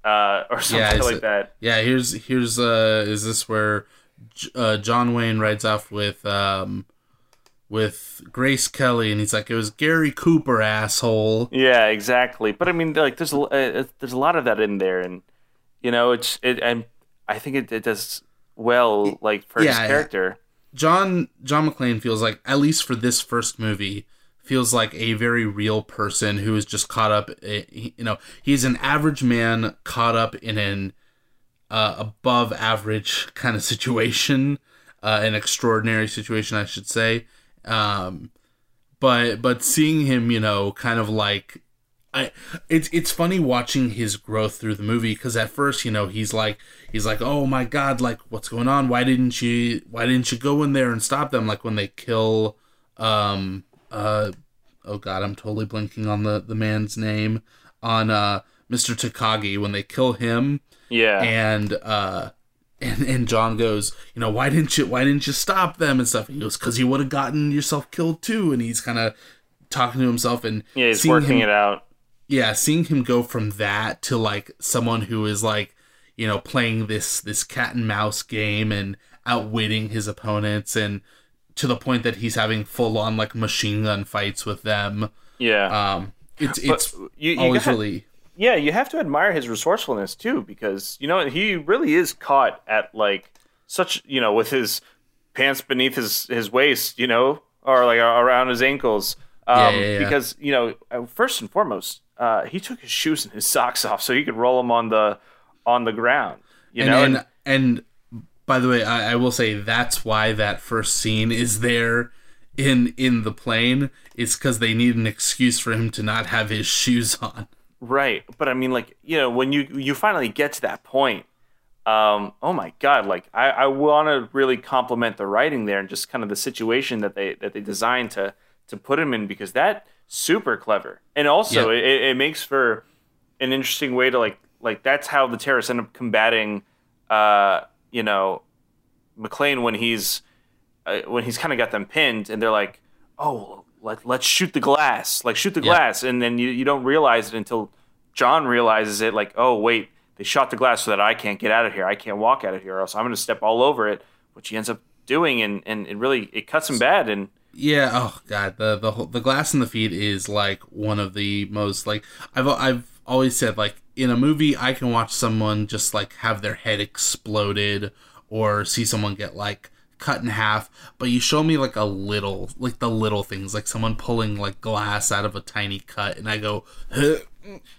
uh, or something Yeah, like that. Yeah, here's here's uh is this where uh, John Wayne rides off with um with Grace Kelly and he's like it was Gary Cooper asshole. Yeah, exactly. But I mean, like, there's a, uh, there's a lot of that in there, and you know, it's it, and I think it, it does well, like for his Yeah, yeah. character. John John McClane feels like at least for this first movie feels like a very real person who is just caught up. eh, You know, he's an average man caught up in an uh, above average kind of situation, uh, an extraordinary situation, I should say. Um, but but seeing him, you know, kind of like I it's it's funny watching his growth through the movie because at first, you know, he's like he's like, "Oh my god, like what's going on? Why didn't you why didn't you go in there and stop them like when they kill um uh oh god, I'm totally blinking on the the man's name on uh Mr. Takagi when they kill him Yeah. and uh and, and John goes, you know, why didn't you why didn't you stop them and stuff? And he goes, because you would have gotten yourself killed too. And he's kind of talking to himself and yeah, he's working him, it out. Yeah, seeing him go from that to like someone who is like, you know, playing this this cat and mouse game and outwitting his opponents and to the point that he's having full on like machine gun fights with them. Yeah. Um, it's But it's you, you always gotta- really yeah, you have to admire his resourcefulness too, because you know he really is caught at like such you know with his pants beneath his his waist, you know, or like around his ankles. Um, Yeah, yeah, yeah. Because you know, uh, first and foremost, uh, he took his shoes and his socks off so he could roll them on the on the ground. You and, know, and and by the way, I, I will say that's why that first scene is there in in the plane. It's because they need an excuse for him to not have his shoes on. Right, but I mean, like you know, when you you finally get to that point, um, oh my god, like I, I want to really compliment the writing there and just kind of the situation that they that they designed to to put him in because that super clever and also Yeah. it, it makes for an interesting way to like like that's how the terrorists end up combating, uh, you know, McClane when he's uh, when he's kind of got them pinned and they're like, oh, let, let's shoot the glass, like shoot the Yeah. glass. And then you, you don't realize it until John realizes it, like, oh, wait, they shot the glass so that I can't get out of here. I can't walk out of here, or else I'm going to step all over it, which he ends up doing. And, and it really, it cuts him bad. And Yeah. Oh God. The the whole, the glass in the feet is like one of the most like I've I've always said like in a movie I can watch someone just like have their head exploded or see someone get like cut in half but you show me like a little like the little things like someone pulling like glass out of a tiny cut and I go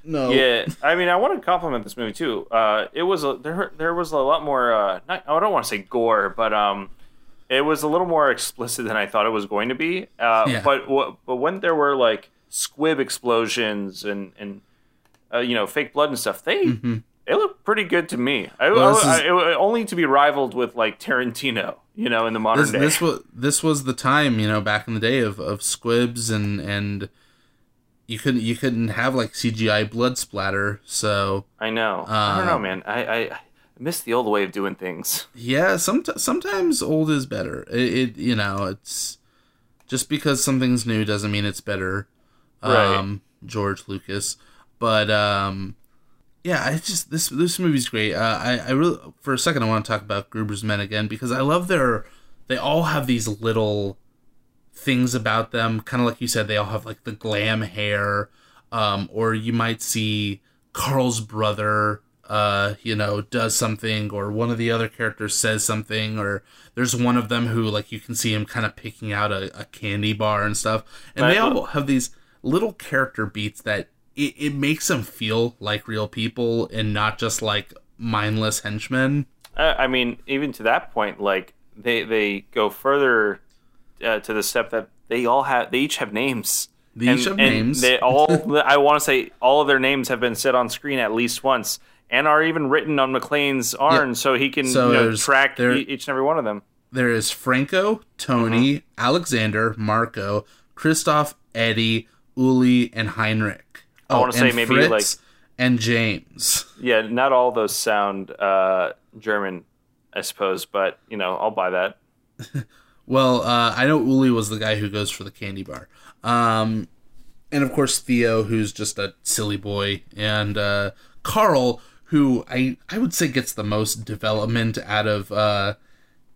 no yeah, I mean, I want to compliment this movie too. Uh, it was a, there, there was a lot more. Uh, not, I don't want to say gore, but um, it was a little more explicit than I thought it was going to be. Uh, Yeah. But but when there were like squib explosions and and uh, you know fake blood and stuff, they it looked pretty good to me. I, Mm-hmm. Well, I- is- I- only to be rivaled with like Tarantino, you know, in the modern this, day. this was this was the time you know back in the day of, of squibs and and you couldn't you couldn't have like CGI blood splatter so I know. I don't know, Uh, man. I, I I miss the old way of doing things. yeah some, sometimes old is better. It, it you know it's just because something's new doesn't mean it's better. Right. um George Lucas. But um yeah I just this this movie's great. Uh, I I really for a second I want to talk about Gruber's Men again because I love their they all have these little things about them. Kind of like you said they all have like the glam hair. Um or you might see Karl's brother uh you know does something or one of the other characters says something or there's one of them who like you can see him kind of picking out a, a candy bar and stuff and they all have these little character beats that it, it makes them feel like real people and not just like mindless henchmen Uh, I mean, even to that point, like they they go further uh, to the step that they all have they each have names. They each have names. They all I want to say all of their names have been said on screen at least once, and are even written on McClane's arm, Yeah. so he can So you know, track there- each and every one of them. there is Franco, Tony, Alexander, Marco, Christoph, Eddie, Uli, and Heinrich. Oh, wanna say maybe, Fritz like- and James. Yeah, not all those sound uh, German, I suppose, but you know, I'll buy that. Well, uh, I know Uli was the guy who goes for the candy bar. Um, and of course Theo, who's just a silly boy, and uh, Karl, who I I would say gets the most development out of uh,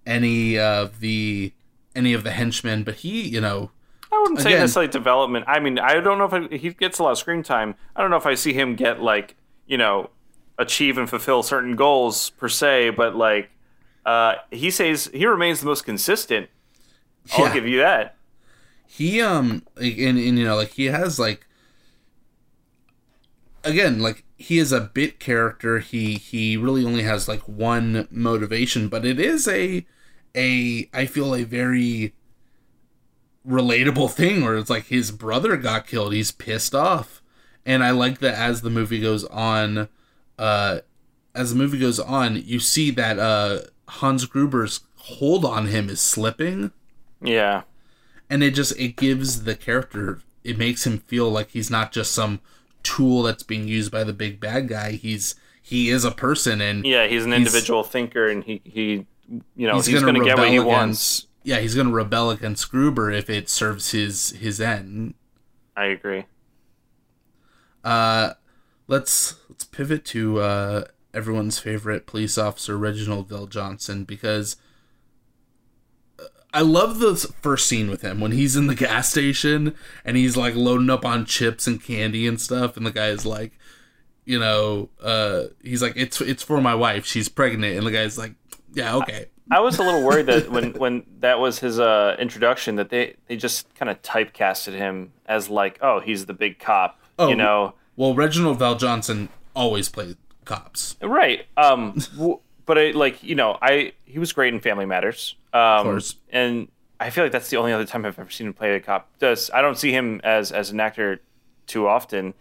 any of the any of the henchmen. But he, you know, I wouldn't say necessarily development. I mean, I don't know if I, he gets a lot of screen time. I don't know if I see him get like you know achieve and fulfill certain goals per se, but like uh, he says he remains the most consistent. I'll Yeah. give you that. he um and, and you know like he has like again like he is a bit character. He he really only has like one motivation but it is a a i feel a very relatable thing where it's like his brother got killed. He's pissed off. And i like that as the movie goes on uh as the movie goes on you see that uh hans gruber's hold on him is slipping. Yeah. and it just it gives the character it makes him feel like he's not just some tool that's being used by the big bad guy he's he is a person and Yeah, he's an He's- individual thinker, and he he you know He's he's, gonna get what he rebel wants. yeah he's gonna rebel against gruber if it serves his his end I agree. uh let's let's pivot to uh everyone's favorite police officer reginald VelJohnson because I love the first scene with him when he's in the gas station and he's like loading up on chips and candy and stuff, and the guy's like, you know, uh, he's like, it's it's for my wife, she's pregnant, and the guy's like, yeah, okay, I was a little worried that when, when that was his uh, introduction, that they, they just kind of typecasted him as like, oh, he's the big cop, Oh. you know? Well, Reginald VelJohnson always played cops, Right. Um, but I, like you know, I he was great in Family Matters. Um, course. And I feel like that's the only other time I've ever seen him play a cop. Does I don't see him as as an actor too often.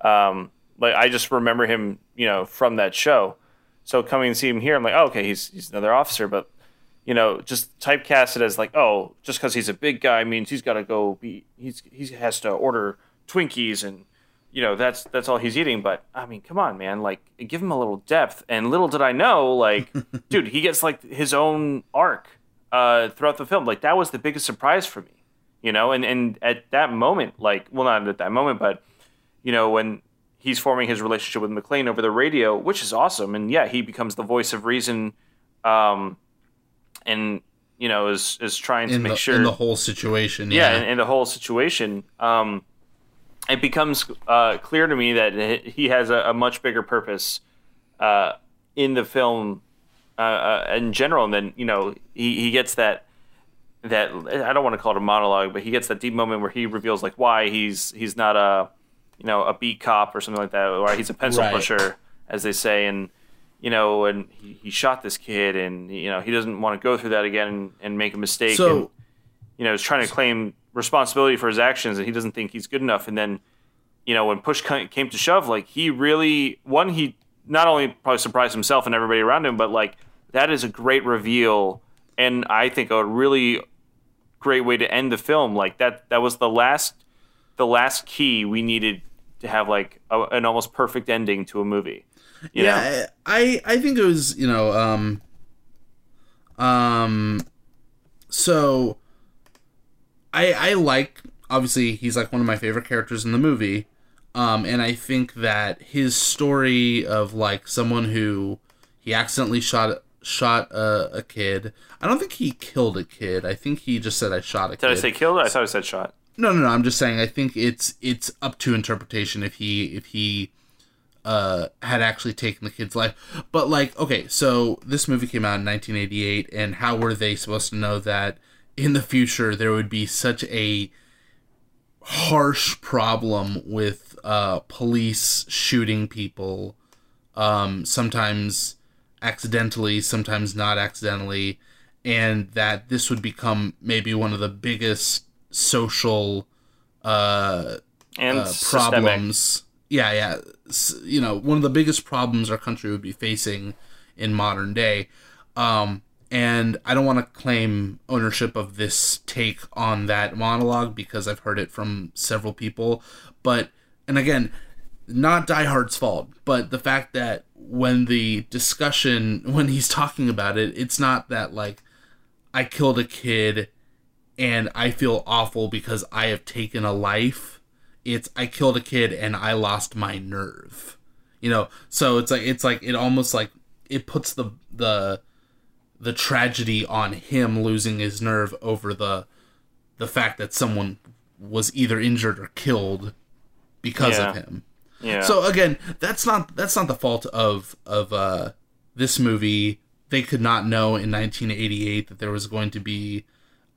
Um, like I just remember him, you know, from that show. So coming and see him here, I'm like, oh, okay, he's he's another officer, but you know, just typecast it as like, oh, just because he's a big guy means he's got to go be he's he has to order Twinkies and you know that's that's all he's eating. But I mean, come on, man, like give him a little depth. And little did I know, like, dude, he gets like his own arc uh, throughout the film. Like that was the biggest surprise for me, you know. And and at that moment, like, well, not at that moment, but you know when he's forming his relationship with McClane over the radio, which is awesome. And yeah, he becomes the voice of reason, um, and you know is is trying to in make the sure in the whole situation. yeah, Yeah, in, in the whole situation, um, it becomes uh, clear to me that he- has a, a much bigger purpose uh, in the film uh, uh, in general. And then you know he, he gets that that I don't want to call it a monologue, but he gets that deep moment where he reveals like why he's he's not a you know a beat cop or something like that, or he's a pencil Right. pusher, as they say, and you know, and he, he shot this kid, and you know he doesn't want to go through that again and, and make a mistake. So- and, you know, is trying to claim responsibility for his actions, and he doesn't think he's good enough. And then, you know, when push came to shove, like he really one he not only probably surprised himself and everybody around him, but like that is a great reveal, and I think a really great way to end the film. Like that that was the last the last key we needed to have like a, an almost perfect ending to a movie. You know? yeah. I I think it was you know um um so I I like obviously he's like one of my favorite characters in the movie. Um, and I think that his story of like someone who he accidentally shot shot a, a kid. I don't think he killed a kid. I think he just said I shot a Did kid. Did I say killed? I thought I said shot. No, no, no. I'm just saying. I think it's it's up to interpretation if he if he uh had actually taken the kid's life. But like, okay, so this movie came out in 1988, and how were they supposed to know that in the future there would be such a harsh problem with uh police shooting people, um sometimes accidentally, sometimes not accidentally, and that this would become maybe one of the biggest social uh, And uh, systemic. problems. Yeah, yeah. S- You know, one of the biggest problems our country would be facing in modern day. Um, and I don't want to claim ownership of this take on that monologue because I've heard it from several people. But, and again, not Die Hard's fault, but the fact that when the discussion, when he's talking about it, it's not that like, I killed a kid and I feel awful because I have taken a life. It's I killed a kid and I lost my nerve. You know, so it's like it's like it almost like it puts the the the tragedy on him losing his nerve over the the fact that someone was either injured or killed because of him. Yeah. So again, that's not that's not the fault of of uh, this movie. They could not know in 1988 that there was going to be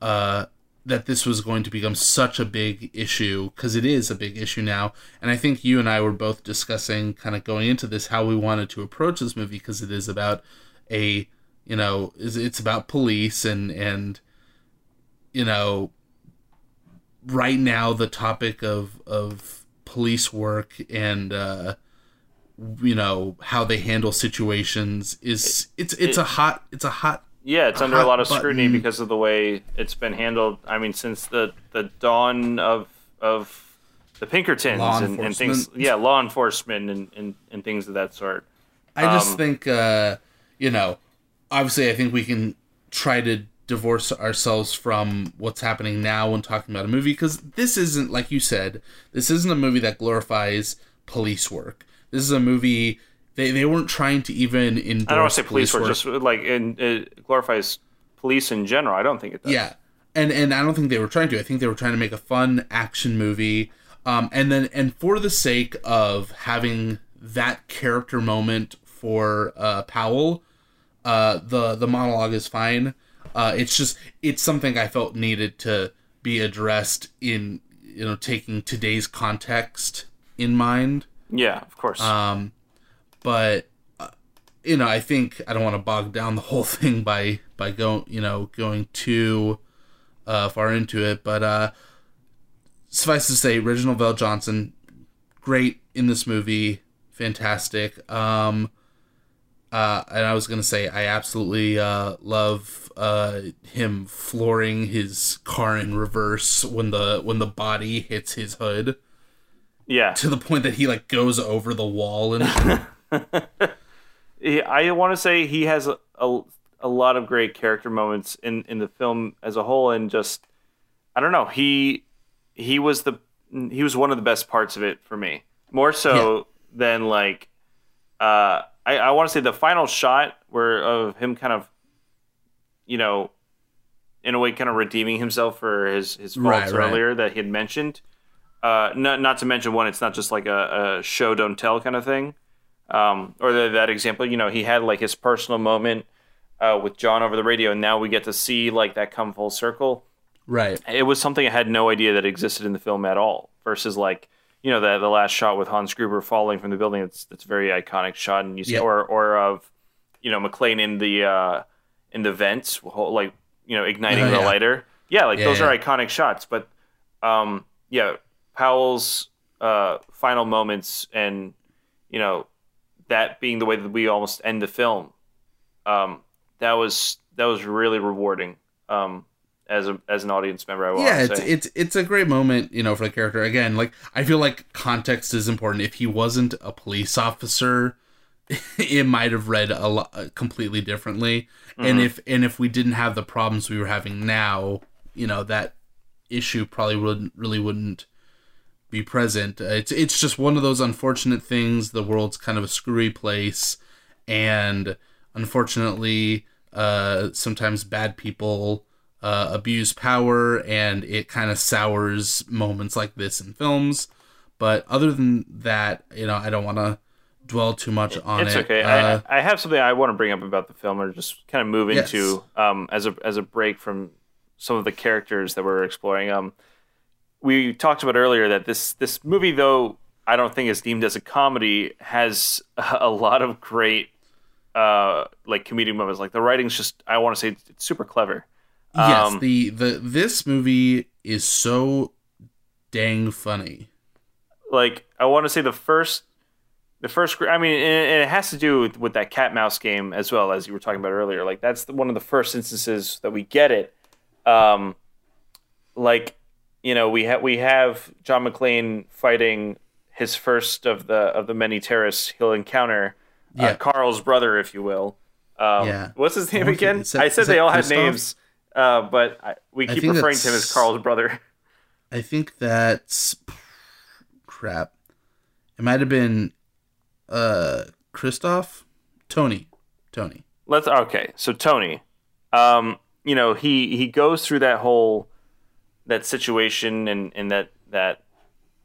uh, that this was going to become such a big issue because it is a big issue now. And I think you and I were both discussing kind of going into this how we wanted to approach this movie because it is about a you know is it's about police and and you know right now the topic of of police work and uh you know how they handle situations is it's it's it, a hot it's a hot yeah it's under a lot of scrutiny because of the way it's been handled. I mean since the the dawn of of the pinkertons and, and, things yeah law enforcement and, and and things of that sort. I just um, think uh you know obviously i think we can try to divorce ourselves from what's happening now when talking about a movie because this isn't like you said this isn't a movie that glorifies police work this is a movie they, they weren't trying to even endorse. I don't want to say police, work, work, just like in, it glorifies police in general. I don't think it does. Yeah, and and I don't think they were trying to. I think they were trying to make a fun action movie. Um, and then and for the sake of having that character moment for uh, Powell, uh, the the monologue is fine. Uh, it's just it's something I felt needed to be addressed in you know taking today's context in mind. Yeah, of course. Um, but uh, you know, I think I don't want to bog down the whole thing by by going you know going too uh, far into it. But uh, suffice to say, Reginald VelJohnson, great in this movie, fantastic. Um, uh, and I was gonna say I absolutely uh, love uh, him flooring his car in reverse when the when the body hits his hood. Yeah. To the point that he like goes over the wall and I want to say he has a, a, a lot of great character moments in in the film as a whole and just I don't know, he he was the he was one of the best parts of it for me. More so yeah. than like uh I, I want to say the final shot where of him kind of you know in a way kind of redeeming himself for his his faults right, earlier right. that he had mentioned uh, not not to mention one, it's not just like a, a show don't tell kind of thing, um, or the, that example. You know, he had like his personal moment uh, with John over the radio, and now we get to see like that come full circle. Right. It was something I had no idea that existed in the film at all. Versus like you know the the last shot with Hans Gruber falling from the building. It's a very iconic shot, and you see yep. or or of you know McClane in the uh, in the vents, like you know igniting uh, the yeah. lighter. Yeah, like yeah, those yeah. are iconic shots. But um, yeah, Powell's uh, final moments and you know that being the way that we almost end the film, um, that was that was really rewarding um, as a as an audience member. I yeah, it's it's it's a great moment, you know, for the character. Again, like I feel like context is important. If he wasn't a police officer, it might have read a lot completely differently. Mm-hmm. And if and if we didn't have the problems we were having now, you know, that issue probably wouldn't really wouldn't be present. Uh, it's it's just one of those unfortunate things. The world's kind of a screwy place, and unfortunately, uh, sometimes bad people uh, abuse power, and it kind of sours moments like this in films. But other than that, you know, I don't want to dwell too much on it's it. It's okay. Uh, I, I have something I want to bring up about the film, or just kind of move into yes. um, as a as a break from some of the characters that we're exploring. Um, we talked about earlier that this this movie, though I don't think is deemed as a comedy, has a lot of great uh, like comedic moments. Like the writing's just I want to say it's super clever. Yes, um, the the this movie is so dang funny. Like I want to say the first the first I mean and it has to do with, with that cat mouse game as well as you were talking about earlier. Like that's the, one of the first instances that we get it. Um, like you know, we have we have John McClane fighting his first of the of the many terrorists he'll encounter. Uh, yeah. Uh, Karl's brother, if you will. Um, yeah. What's his name again? That, I said they all Christoph? had names, uh, but I, we keep referring to him as Karl's brother. I think that's crap. It might have been uh Christoph, Tony, Tony. Let's okay. So Tony, um, you know he he goes through that whole that situation and, and that that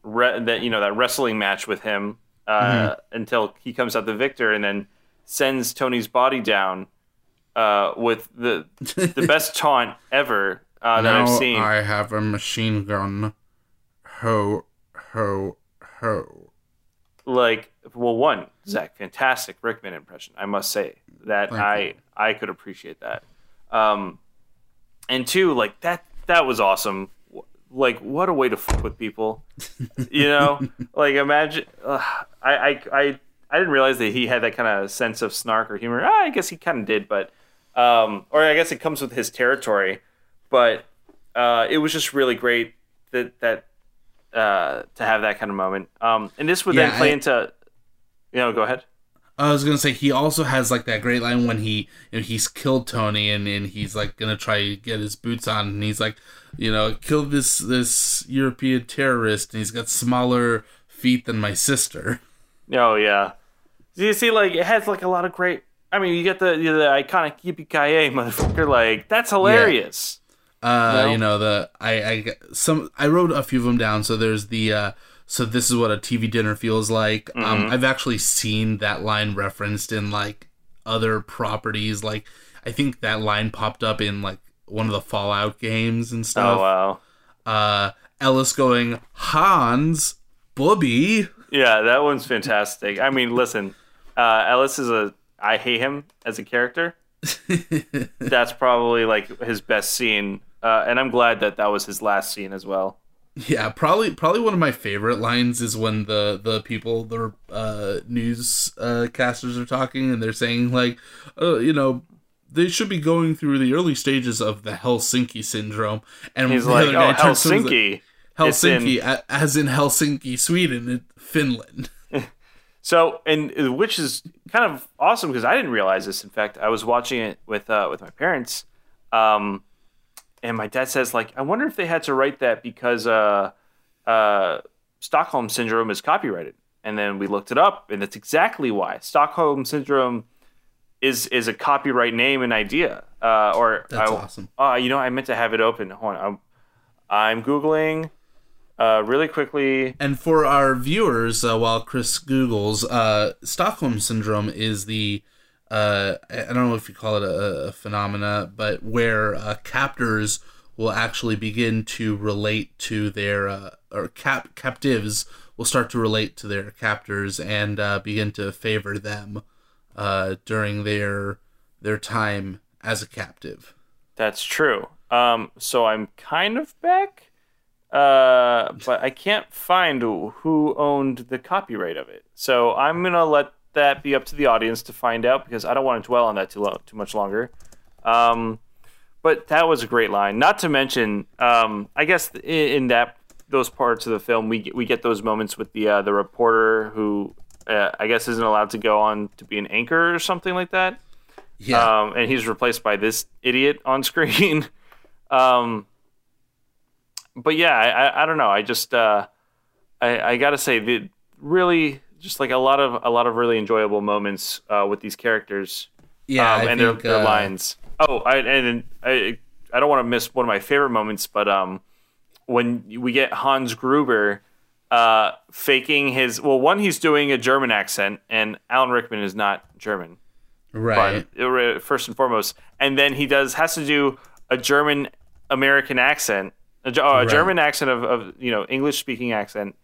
re- that you know that wrestling match with him uh, mm-hmm. until he comes out the victor and then sends Tony's body down uh, with the the best taunt ever uh, that now I've seen. I have a machine gun. Ho, ho, ho. like well one zach fantastic rickman impression i must say that Thank i i could appreciate that um and two like that that was awesome like what a way to fuck with people you know like imagine uh, I, I i i didn't realize that he had that kind of sense of snark or humor ah, i guess he kind of did but um or i guess it comes with his territory but uh it was just really great that that uh to have that kind of moment um and this would then play I- into you know go ahead I was gonna say he also has like that great line when he you know, he's killed Tony and, and he's like gonna try to get his boots on and he's like, you know, kill this this European terrorist and he's got smaller feet than my sister. Oh yeah. You see, like it has like a lot of great. I mean, you get the the iconic yippee ki motherfucker. Like that's hilarious. Uh, No. you know the I I some I wrote a few of them down. So there's the uh, so this is what a TV dinner feels like. Um, I've actually seen that line referenced in like other properties. Like I think that line popped up in like one of the Fallout games and stuff. Oh wow. uh, Ellis going, Hans, Bubby. Yeah, that one's fantastic. I mean, listen, uh, Ellis is a. I hate him as a character. That's probably like his best scene, uh, and I'm glad that that was his last scene as well. Yeah, probably probably one of my favorite lines is when the the people the uh, news uh, casters are talking and they're saying like, uh, you know. They should be going through the early stages of the Helsinki syndrome, and He's like, "Oh, guy turns to him and Helsinki." like, It's in- Helsinki, as in Helsinki, Sweden, and Finland. So, and uh, which is kind of awesome because I didn't realize this. In fact, I was watching it with uh, with my parents, um, and my dad says like, I wonder if they had to write that because uh, uh, Stockholm syndrome is copyrighted. And then we looked it up, and that's exactly why Stockholm syndrome is is a copyright name and idea. Uh, or That's I, awesome. Uh, you know, I meant to have it open. Hold on, I'm, I'm googling uh, really quickly. And for our viewers, uh, while Chris Googles, uh, Stockholm syndrome is the uh, I don't know if you call it a, a phenomena, but where uh, captors will actually begin to relate to their uh, or cap captives will start to relate to their captors and uh, begin to favor them uh, during their their time as a captive. That's true. Um, so I'm kind of back, uh, but I can't find who owned the copyright of it. So I'm gonna let that be up to the audience to find out because I don't want to dwell on that too lo- too much longer. Um, but that was a great line. Not to mention, um, I guess in, in that those parts of the film, we get, we get those moments with the uh, the reporter who uh, I guess isn't allowed to go on to be an anchor or something like that Yeah, um, and he's replaced by this idiot on screen. um, but yeah, I, I, don't know. I just uh, I, I gotta say, the really just like a lot of a lot of really enjoyable moments uh, with these characters yeah, um, I and think, their, their uh, lines. Oh, I, and I I don't want to miss one of my favorite moments, but um, when we get Hans Gruber uh, faking his well, one he's doing a German accent, and Alan Rickman is not German right. but uh, first and foremost, and then he does has to do a German American accent, a, a Right. German accent of, of you know English speaking accent,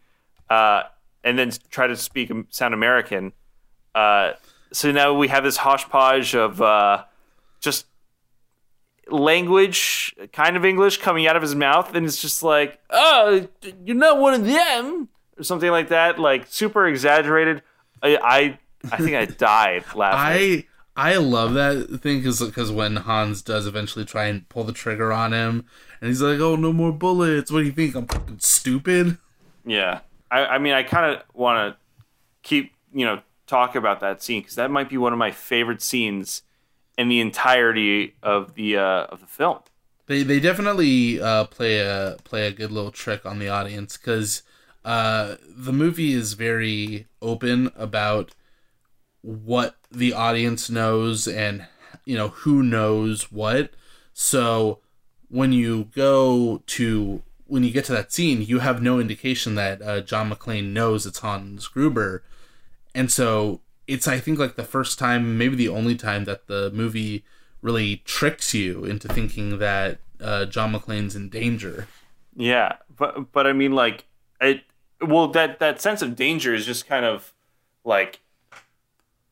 uh, and then try to speak sound American. Uh, so now we have this hodgepodge of uh, just language, kind of English coming out of his mouth, and it's just like, oh, you're not one of them, or something like that, like super exaggerated. I I, I think I died laughing. I I love that thing because when Hans does eventually try and pull the trigger on him, and he's like, "Oh, no more bullets." What do you think? I'm fucking stupid. Yeah, I, I mean, I kind of want to keep you know talk about that scene because that might be one of my favorite scenes in the entirety of the uh, of the film. They they definitely uh, play a play a good little trick on the audience because uh, the movie is very open about what the audience knows and you know who knows what. So when you go to when you get to that scene, you have no indication that uh, John McClane knows it's Hans Gruber, and so it's I think like the first time, maybe the only time that the movie really tricks you into thinking that uh, John McClane's in danger. Yeah, but but I mean, like it. Well, that that sense of danger is just kind of like,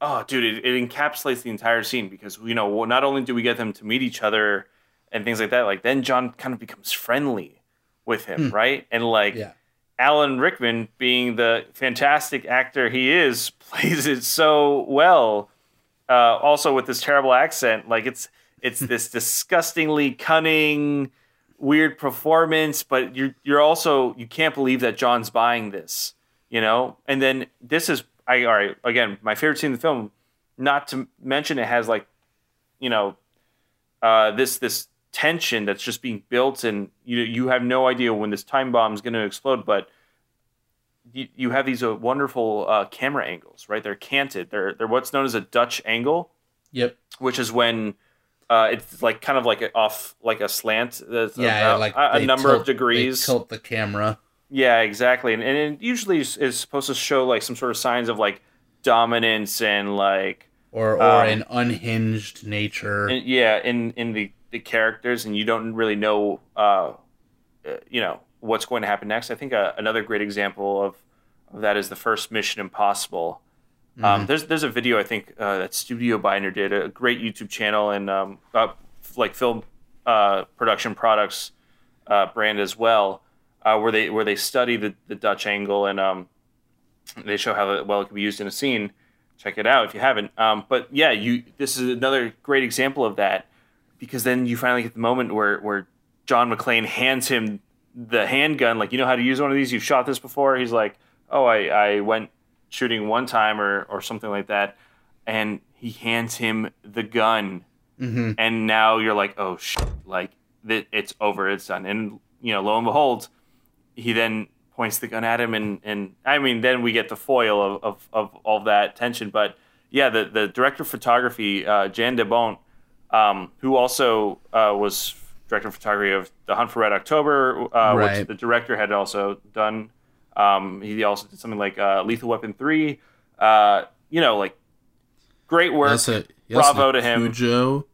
oh, dude, it, it encapsulates the entire scene because you know not only do we get them to meet each other and things like that, like then John kind of becomes friendly with him, right? And like Yeah. Alan Rickman, being the fantastic actor he is, plays it so well. Uh, also with this terrible accent, like it's it's this disgustingly cunning, weird performance, but you're you're also you can't believe that John's buying this, you know. And then this is I all right again my favorite scene in the film. Not to mention it has like, you know, uh, this this tension that's just being built, and you you have no idea when this time bomb is going to explode, but you, you have these uh, wonderful uh, camera angles, right? They're canted. They're they're what's known as a Dutch angle, Yep. which is when uh, it's like kind of like a, off like a slant. That's Yeah, like a, a number tilt- of degrees. Tilt the camera. Yeah, exactly. And, and it usually is, is supposed to show like some sort of signs of like dominance and like or or Um, an unhinged nature. in, yeah in in the the characters and you don't really know uh, you know what's going to happen next. I think uh, another great example of, of that is the first mission impossible. Um, there's there's a video i think uh, that StudioBinder did a great youtube channel and um, uh, like film uh, production products uh, brand as well uh, where they where they study the, the dutch angle and um, they show how well it can be used in a scene. Check it out if you haven't. Um, but yeah, you this is another great example of that because then you finally get the moment where where John McClane hands him the handgun, like you know how to use one of these. You've shot this before. He's like, oh, I I went shooting one time or or something like that, and he hands him the gun, hmm and now you're like, oh shit, like th- it's over, it's done, and you know, lo and behold, he then points the gun at him, and and I mean, then we get the foil of of, of all that tension. But yeah, the the director of photography, uh, Jan de Bont, um, who also uh, was director of photography of The Hunt for Red October, uh, Right. which the director had also done. Um, he also did something like uh, Lethal Weapon three. Uh, you know, like great work. Also, he also Bravo to him. Cujo,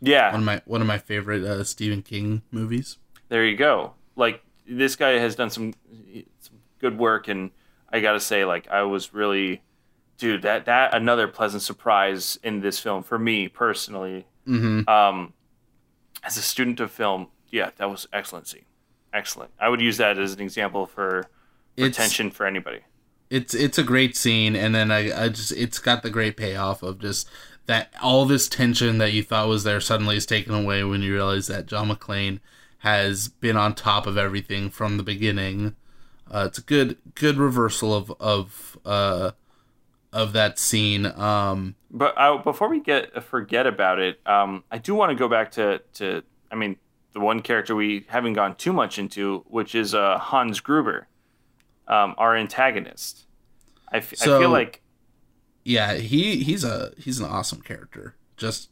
yeah, one of my one of my favorite uh, Stephen King movies. there you go. Like this guy has done some some good work, and I gotta say, like I was really, dude, that that another pleasant surprise in this film for me personally. hmm Um, as a student of film, yeah, that was excellent scene, excellent. I would use that as an example for, tension for anybody. it's it's a great scene, and then I I just it's got the great payoff of just that all this tension that you thought was there suddenly is taken away when you realize that John McClane has been on top of everything from the beginning. Uh, it's a good good reversal of of uh, of that scene. Um, But uh, before we get forget about it, um, I do want to go back to to I mean the one character we haven't gone too much into, which is uh, Hans Gruber, um, our antagonist. I, f- I So- feel like yeah, he he's a he's an awesome character, just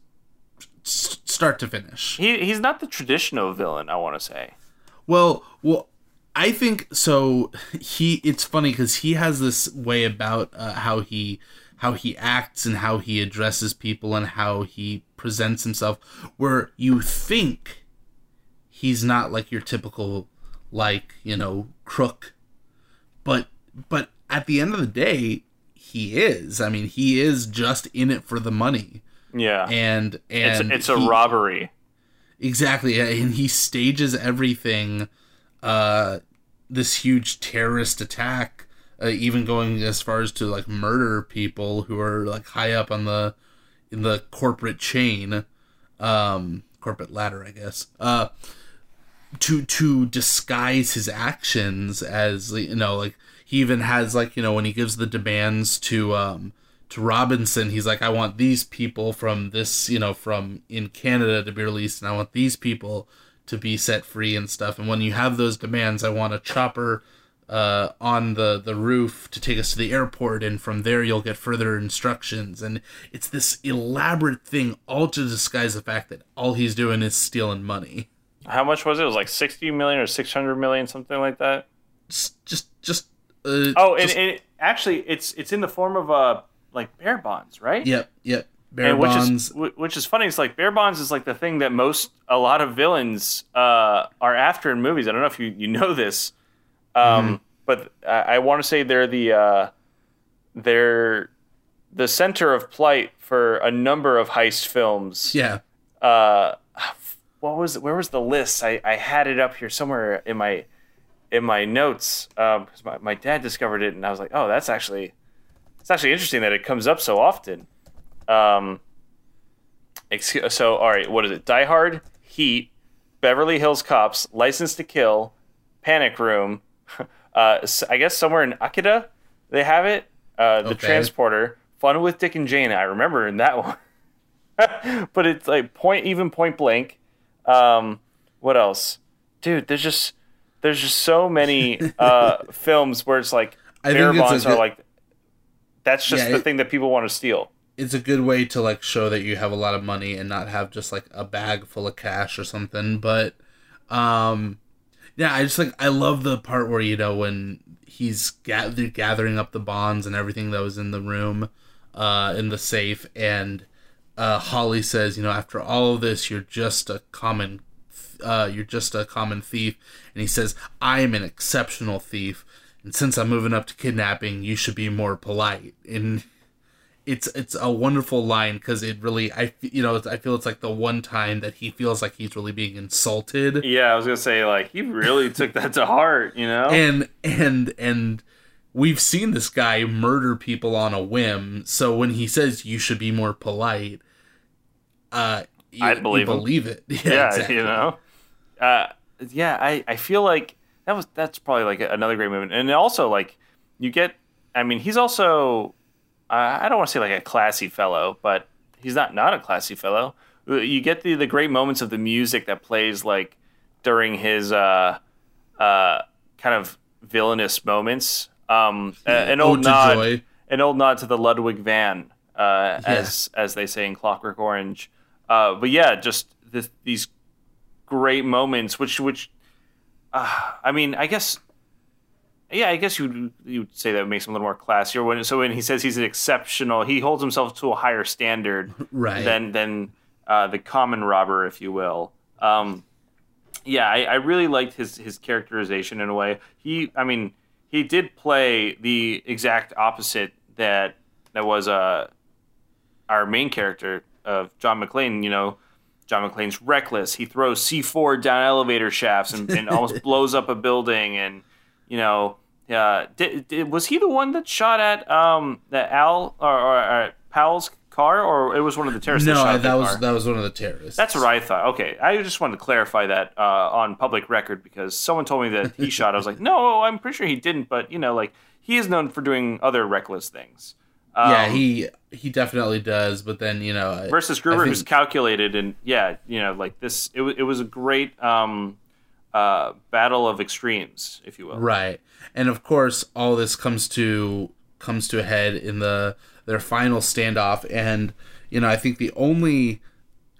s- start to finish. he he's not the traditional villain. I want to say. Well, well, I think so. He it's funny because he has this way about uh, how he how he acts and how he addresses people and how he presents himself, where you think he's not like your typical like you know crook, but but at the end of the day, he is. I mean, he is just in it for the money, Yeah, and it's and it's a he- robbery. Exactly, and he stages everything. Uh, this huge terrorist attack, uh, even going as far as to like murder people who are like high up on the in the corporate chain, um, corporate ladder, I guess. Uh, to to disguise his actions as you know, like he even has like you know when he gives the demands to um to Robinson, he's like, I want these people from this, you know, from in Canada to be released, and I want these people to be set free and stuff. And when you have those demands, I want a chopper uh, on the the roof to take us to the airport, and from there you'll get further instructions. And it's this elaborate thing, all to disguise the fact that all he's doing is stealing money. How much was it? It was like sixty million or six hundred million, something like that. Just, just, just. Uh, Oh, and just- it, actually, it's it's in the form of uh like bear bonds, right? Yep, yep. Bear and which bonds. is wh- which is funny. It's like bear bonds is like the thing that most a lot of villains uh, are after in movies. I don't know if you you know this, um, Mm-hmm. but I, I want to say they're the uh, they're the center of plight for a number of heist films. yeah. Uh, what was where was the list? I, I had it up here somewhere in my in my notes because my, my dad discovered it and I was like, oh, that's actually it's actually interesting that it comes up so often. Um, excuse, so all right, what is it? Die Hard, Heat, Beverly Hills Cops, License to Kill, Panic Room. Uh, I guess somewhere in Akita they have it. Uh, the Okay. Transporter, Fun with Dick and Jane. I remember in that one. but it's like point even point blank. Um, what else, dude? There's just there's just so many uh, films where it's like I bear think it's a bonds are like that's just Yeah, the it- thing that people want to steal. It's a good way to like show that you have a lot of money and not have just like a bag full of cash or something. But um yeah, I just like I love the part where you know when he's gather- gathering up the bonds and everything that was in the room uh in the safe and uh Holly says, you know, after all of this you're just a common uh you're just a common thief and he says, "I am an exceptional thief." And since I'm moving up to kidnapping, you should be more polite. And it's it's a wonderful line because it really I you know I feel it's like the one time that he feels like he's really being insulted Yeah, I was gonna say like he really took that to heart, you know. and and and we've seen this guy murder people on a whim so when he says you should be more polite uh you, I'd believe believe it yeah, yeah, exactly. you know. Uh, yeah, I, I feel like that was that's probably like another great movement, and also like you get. I mean, he's also uh, I don't want to say like a classy fellow, but he's not not a classy fellow. Uh, You get the the great moments of the music that plays like during his uh uh kind of villainous moments. Um, a- an old nod, Joy. an old nod to the Ludwig van, uh, as as they say in Clockwork Orange. Uh, but yeah, just this, these great moments, which which, uh, I mean, I guess, yeah, I guess you you would say that makes him a little more classier. When so when he says he's an exceptional, he holds himself to a higher standard Right. than than uh, the common robber, if you will. Um, yeah, I, I really liked his his characterization in a way. He, I mean, he did play the exact opposite that that was uh our main character of John McClane. You know, John McClane's reckless. He throws C four down elevator shafts and, and almost blows up a building. And you know, uh, did, did, was he the one that shot at um that Al or, or, or Powell's car, or it was one of the terrorists? no that, that was car? that was one of the terrorists That's what I thought. Okay, I just wanted to clarify that uh, on public record because someone told me that he shot. I was like, no, I'm pretty sure he didn't. But you know, like he is known for doing other reckless things. Um, yeah he he definitely does but then you know I- versus Gruber, think- who's calculated and yeah, you know, like this. It, it was a great um, uh, battle of extremes, if you will. Right. And of course all this comes to comes to a head in the their final standoff. And you know, I think the only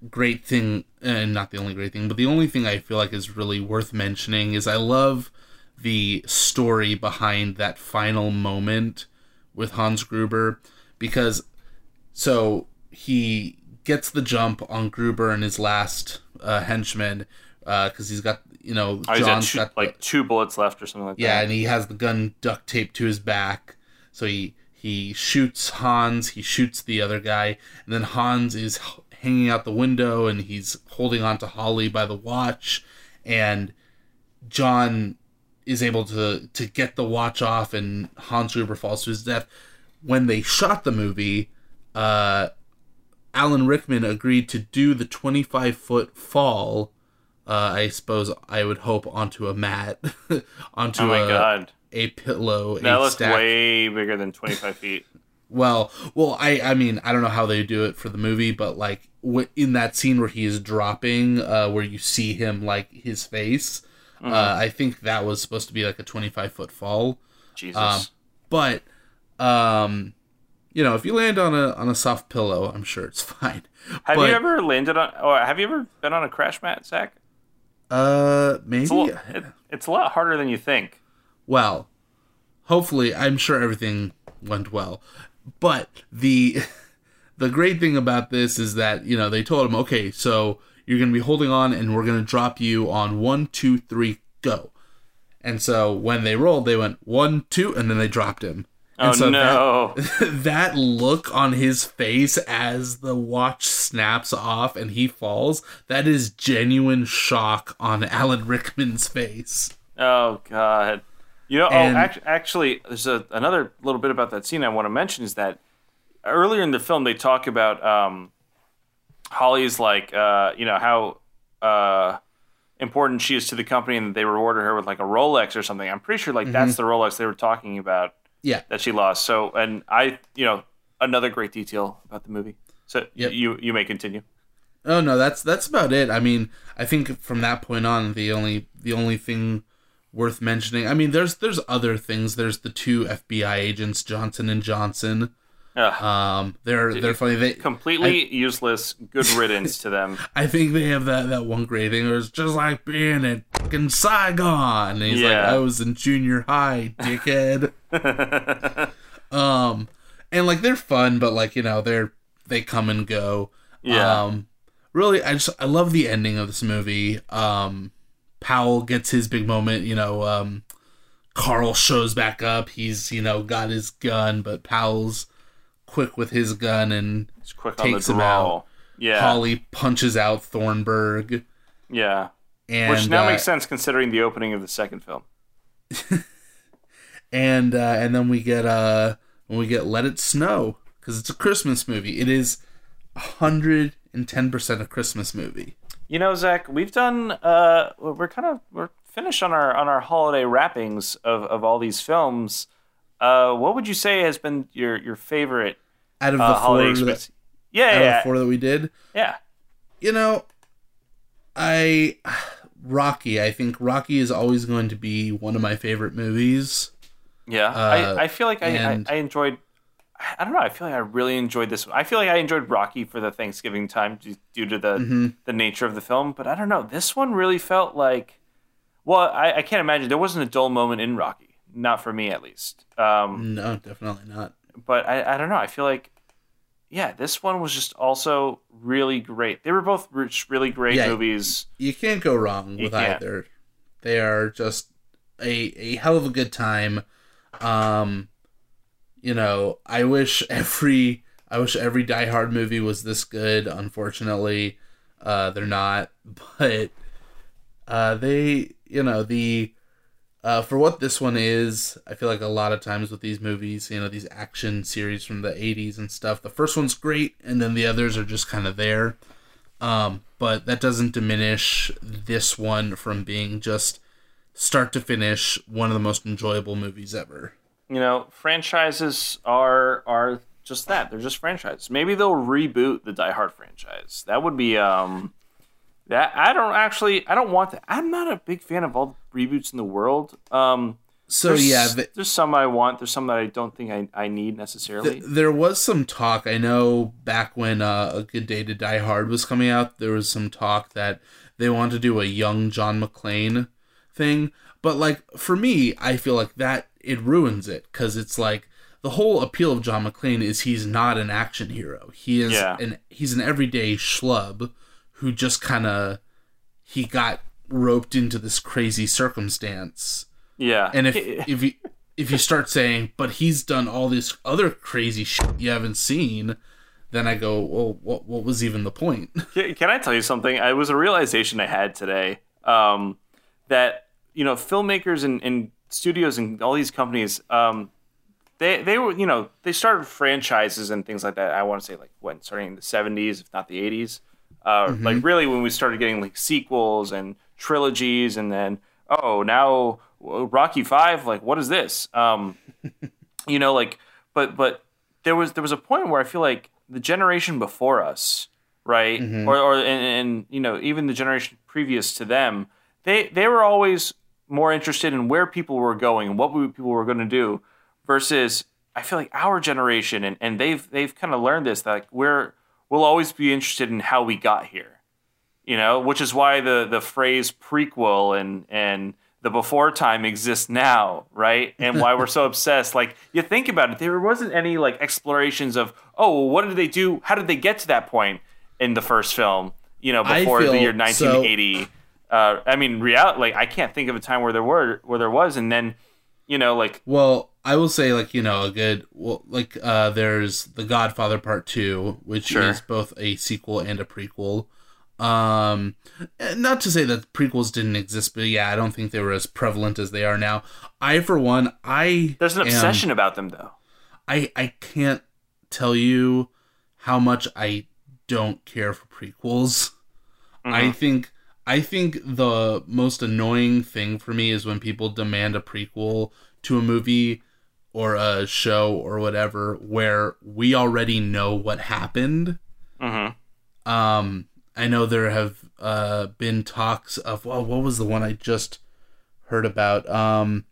great thing and not the only great thing, but the only thing I feel like is really worth mentioning is I love the story behind that final moment with Hans Gruber because so he gets the jump on Gruber and his last uh, henchman because he's got you know Oh, he's got John's two, got the- like two bullets left or something like yeah, that. Yeah, and he has the gun duct taped to his back. So he he shoots Hans, he shoots the other guy, and then Hans is hanging out the window and he's holding on to Holly by the watch and John is able to to get the watch off and Hans Gruber falls to his death. When they shot the movie, uh Alan Rickman agreed to do the 25 foot fall uh, I suppose I would hope onto a mat, onto Oh my a, god, a pillow, that a looked stack. way bigger than 25 feet. Well, well, I, I mean, I don't know how they do it for the movie, but like w- in that scene where he is dropping, uh, where you see him like his face, Mm-hmm. uh, I think that was supposed to be like a twenty-five foot fall. Jesus. Um, but, um, you know, if you land on a on a soft pillow, I'm sure it's fine. have but, you ever landed on, or have you ever been on a crash mat, Zach? Uh, maybe. It's a, little, it, it's a lot harder than you think. well hopefully i'm sure everything went well but the the great thing about this is that you know they told him, okay, so you're going to be holding on, and we're going to drop you on one, two, three, go. And so when they rolled, they went one, two, and then they dropped him. Oh so no! That, that look on his face as the watch snaps off and he falls, that is genuine shock on Alan Rickman's face. Oh god. You know, And- oh, act- actually, there's a, another little bit about that scene I want to mention is that earlier in the film they talk about um, Holly's like, uh, you know, how uh, important she is to the company, and they rewarded her with like a Rolex or something. I'm pretty sure like Mm-hmm. that's the Rolex they were talking about Yeah. that she lost. So, and I, you know, another great detail about the movie. So Yep. you you may continue. Oh no, that's that's about it. I mean, I think from that point on, the only the only thing worth mentioning. I mean, there's there's other things. There's the two FBI agents, Johnson and Johnson. Ugh, Um, they're they're funny. They completely useless. Good riddance to them. I think they have that, that one great thing where it's just like being in fucking Saigon. And he's like, I was in junior high, dickhead. um, and like they're fun, but like you know they're they come and go. Yeah. Um, really, I just I love the ending of this movie. Um, Powell gets his big moment. You know, um, Karl shows back up. He's you know got his gun, but Powell's quick with his gun and quick Takes him out. Yeah. Holly punches out Thornburg. Yeah. And Which now uh, makes sense considering the opening of the second film. and uh, and then we get uh when we get Let It Snow because it's a Christmas movie. It is hundred and ten percent a Christmas movie. You know, Zach, we've done. Uh, we're kind of we're finished on our on our holiday wrappings of, of all these films. Uh, what would you say has been your your favorite Out of the uh, holiday four, that, Yeah, out of yeah, the four that we did, yeah. you know, I Rocky. I think Rocky is always going to be one of my favorite movies. Yeah, Uh, I, I feel like I, and- I, I enjoyed. I don't know. I feel like I really enjoyed this. one. I feel like I enjoyed Rocky for the Thanksgiving time due, due to the Mm-hmm. the nature of the film. But I don't know. This one really felt like. Well, I, I can't imagine there wasn't a dull moment in Rocky. Not for me, at least. Um, No, definitely not. But I, I don't know. I feel like, yeah, this one was just also really great. They were both really great Yeah. movies. You can't go wrong with either. They are just a a hell of a good time. Um, you know, I wish every I wish every Die Hard movie was this good. Unfortunately, uh, they're not. But uh, they, you know, the uh, for what this one is, I feel like a lot of times with these movies, you know, these action series from the '80s and stuff, the first one's great, and then the others are just kind of there. Um, but that doesn't diminish this one from being just start to finish one of the most enjoyable movies ever. You know, franchises are are just that. They're just franchises. Maybe they'll reboot the Die Hard franchise. That would be um that I don't actually I don't want that. I'm not a big fan of all the reboots in the world. Um So there's, yeah, th- there's some I want, there's some that I don't think I, I need necessarily. th- there was some talk. I know back when uh, A Good Day to Die Hard was coming out, there was some talk that they want to do a young John McClane thing. But like for me, I feel like that it ruins it because it's like the whole appeal of John McClane is he's not an action hero. He is Yeah. an he's an everyday schlub who just kind of he got roped into this crazy circumstance. yeah. And if if you if you start saying, but he's done all this other crazy shit you haven't seen, then I go, well, what what was even the point? Can I tell you something? It was a realization I had today um, that you know filmmakers and, and studios and all these companies, um, they they were you know they started franchises and things like that. I want to say like when starting in the seventies, if not the eighties. Uh, Like really when we started getting like sequels and trilogies, and then oh now Rocky Five, like what is this? Um, you know like but but there was there was a point where i feel like the generation before us right? Or or and, and you know even the generation previous to them they they were always more interested in where people were going and what we- people were going to do versus i feel like our generation and, and they've they've kind of learned this that like we're we'll always be interested in how we got here you know which is why the the phrase prequel and and the before time exists now, right? And why we're so obsessed. Like you think about it, there wasn't any like explorations of, oh, well, what did they do? How did they get to that point in the first film? You know, before the year so- 1980. uh, I mean, reality. Like I can't think of a time where there were where there was, and then, you know, like Well, I will say like you know a good well like uh there's The Godfather Part 2 which Sure. is both a sequel and a prequel. Um eh, not to say that prequels didn't exist but yeah, I don't think they were as prevalent as they are now. I for one, I there's an am- obsession about them, though. I I can't tell you how much I don't care for prequels. I think I think the most annoying thing for me is when people demand a prequel to a movie or a show or whatever where we already know what happened. Mm-hmm. Um I know there have uh been talks of well what was the one I just heard about um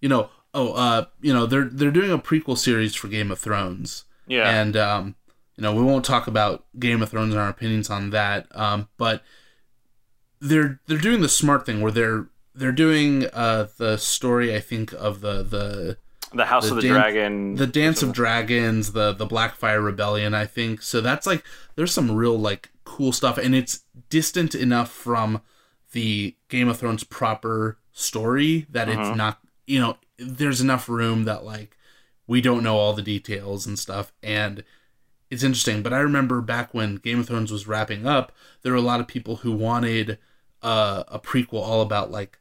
you know oh uh you know they're they're doing a prequel series for Game of Thrones Yeah. and um, you know we won't talk about Game of Thrones and our opinions on that. Um, but they're they're doing the smart thing where they're they're doing uh, the story I think of the the the House the of the Dan- Dragon. the Dance of Dragons, the the Blackfyre Rebellion. I think so. That's like there's some real like cool stuff, and it's distant enough from the Game of Thrones proper story that it's not. You know, there's enough room that like we don't know all the details and stuff, and it's interesting. But I remember back when Game of Thrones was wrapping up, there were a lot of people who wanted uh, a prequel all about like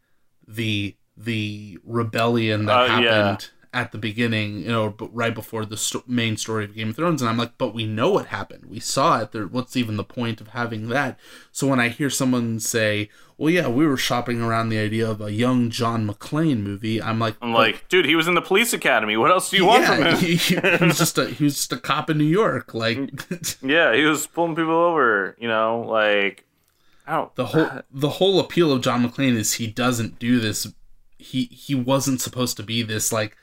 the the rebellion that Uh, happened yeah. At the beginning, you know, but right before the sto- main story of Game of Thrones. And I'm like, but we know what happened. We saw it. There, what's even the point of having that? So when I hear someone say, "Well, yeah, we were shopping around the idea of a young John McClane movie," I'm like, I'm like, oh, dude, he was in the police academy. What else do you want from him? he, he was just a he was just a cop in New York. Like mm, yeah, he was pulling people over. You know, like I don't. the whole uh, the whole appeal of John McClane is he doesn't do this. He he wasn't supposed to be this like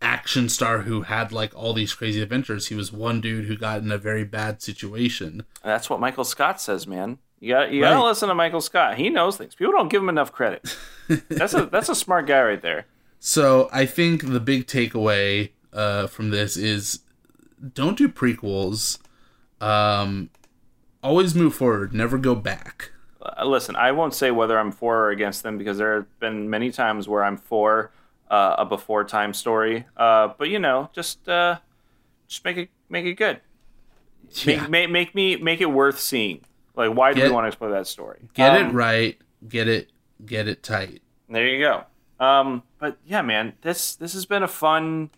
action star who had like all these crazy adventures. He was one dude who got in a very bad situation. That's what Michael Scott says, man. You got you gotta listen to Michael Scott. He knows things. People don't give him enough credit. That's a that's a smart guy right there. So I think the big takeaway uh, from this is don't do prequels. Um, always move forward. Never go back. Uh, listen, I won't say whether I'm for or against them because there have been many times where I'm for uh, a before time story. Uh, but you know, just uh, just make it make it good. Yeah. Make, make make me make it worth seeing. Like, why do Get- we want to explore that story? Get Um, it right. Get it. Get it tight. There you go. Um, but yeah, man, this this has been a fun,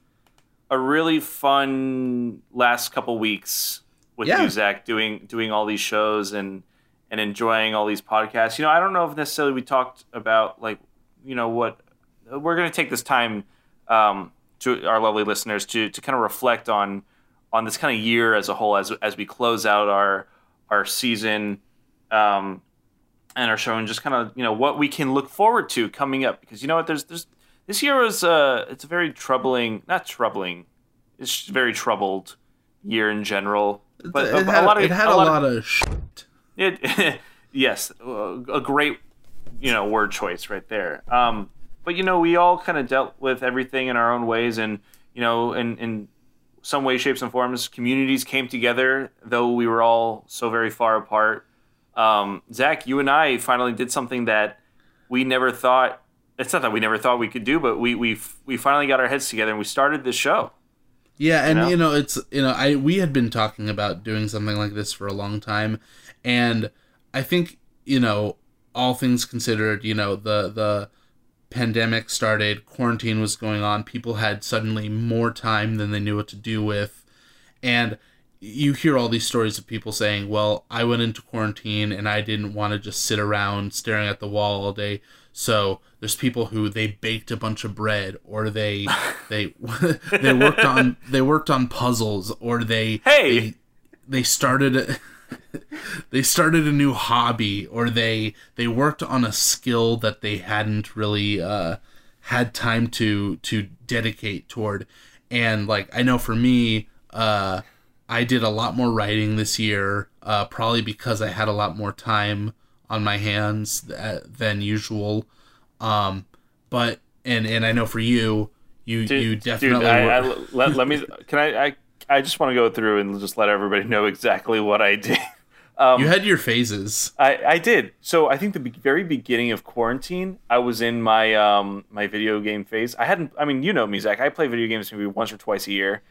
a really fun last couple weeks with Yeah. you, Zach, doing doing all these shows and and enjoying all these podcasts. You know, I don't know if necessarily we talked about like, you know, what we're going to take this time um, to our lovely listeners to to kind of reflect on on this kind of year as a whole as as we close out our our season. Um, and our show and just kind of you know what we can look forward to coming up because you know what there's there's this year was uh it's a very troubling not troubling it's a very troubled year in general but it a, had, a lot of it had a, lot of, shit. it, yes, a great you know word choice right there. Um, but you know, we all kind of dealt with everything in our own ways, and you know, in in some way, shapes, and forms, communities came together, though we were all so very far apart. Um, Zach, you and I finally did something that we never thought. It's not that we never thought we could do, but we we we finally got our heads together and we started this show. Yeah, and know? you know, it's you know, I we had been talking about doing something like this for a long time, and I think you know, all things considered, you know, the the pandemic started, quarantine was going on, people had suddenly more time than they knew what to do with, and you hear all these stories of people saying, "Well, I went into quarantine and I didn't want to just sit around staring at the wall all day." So there's people who they baked a bunch of bread, or they they they worked on they worked on puzzles, or they Hey! they, they started they started a new hobby, or they they worked on a skill that they hadn't really uh, had time to to dedicate toward. And like I know for me, uh, I did a lot more writing this year, uh, probably because I had a lot more time on my hands th- than usual. Um, but and and I know for you, you Dude, you definitely dude, I, I- let, let me. Can I, I? I just want to go through and just let everybody know exactly what I did. Um, you had your phases. I, I did. So I think the be- very beginning of quarantine, I was in my um my video game phase. I hadn't. I mean, you know me, Zach. I play video games maybe once or twice a year,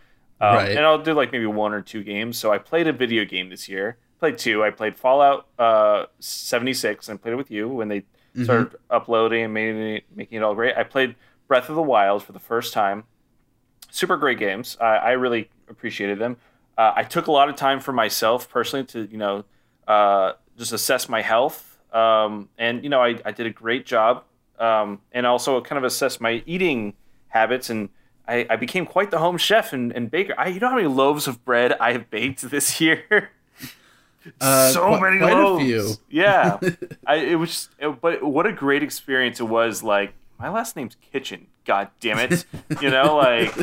um, Right. and I'll do like maybe one or two games. So I played a video game this year. Played two. I played Fallout uh, 76 and played it with you when they started uploading and making it, making it all great. I played Breath of the Wild for the first time. Super great games. I, I really appreciated them. Uh, I took a lot of time for myself personally to you know uh, just assess my health, um, and you know I, I did a great job, um, and also kind of assess my eating habits and. I, I became quite the home chef and, and baker. I, you know how many loaves of bread I have baked this year? Uh, so qu- many quite loaves. Yeah, I, it was. It, but what a great experience it was! Like my last name's Kitchen. God damn it! You know, like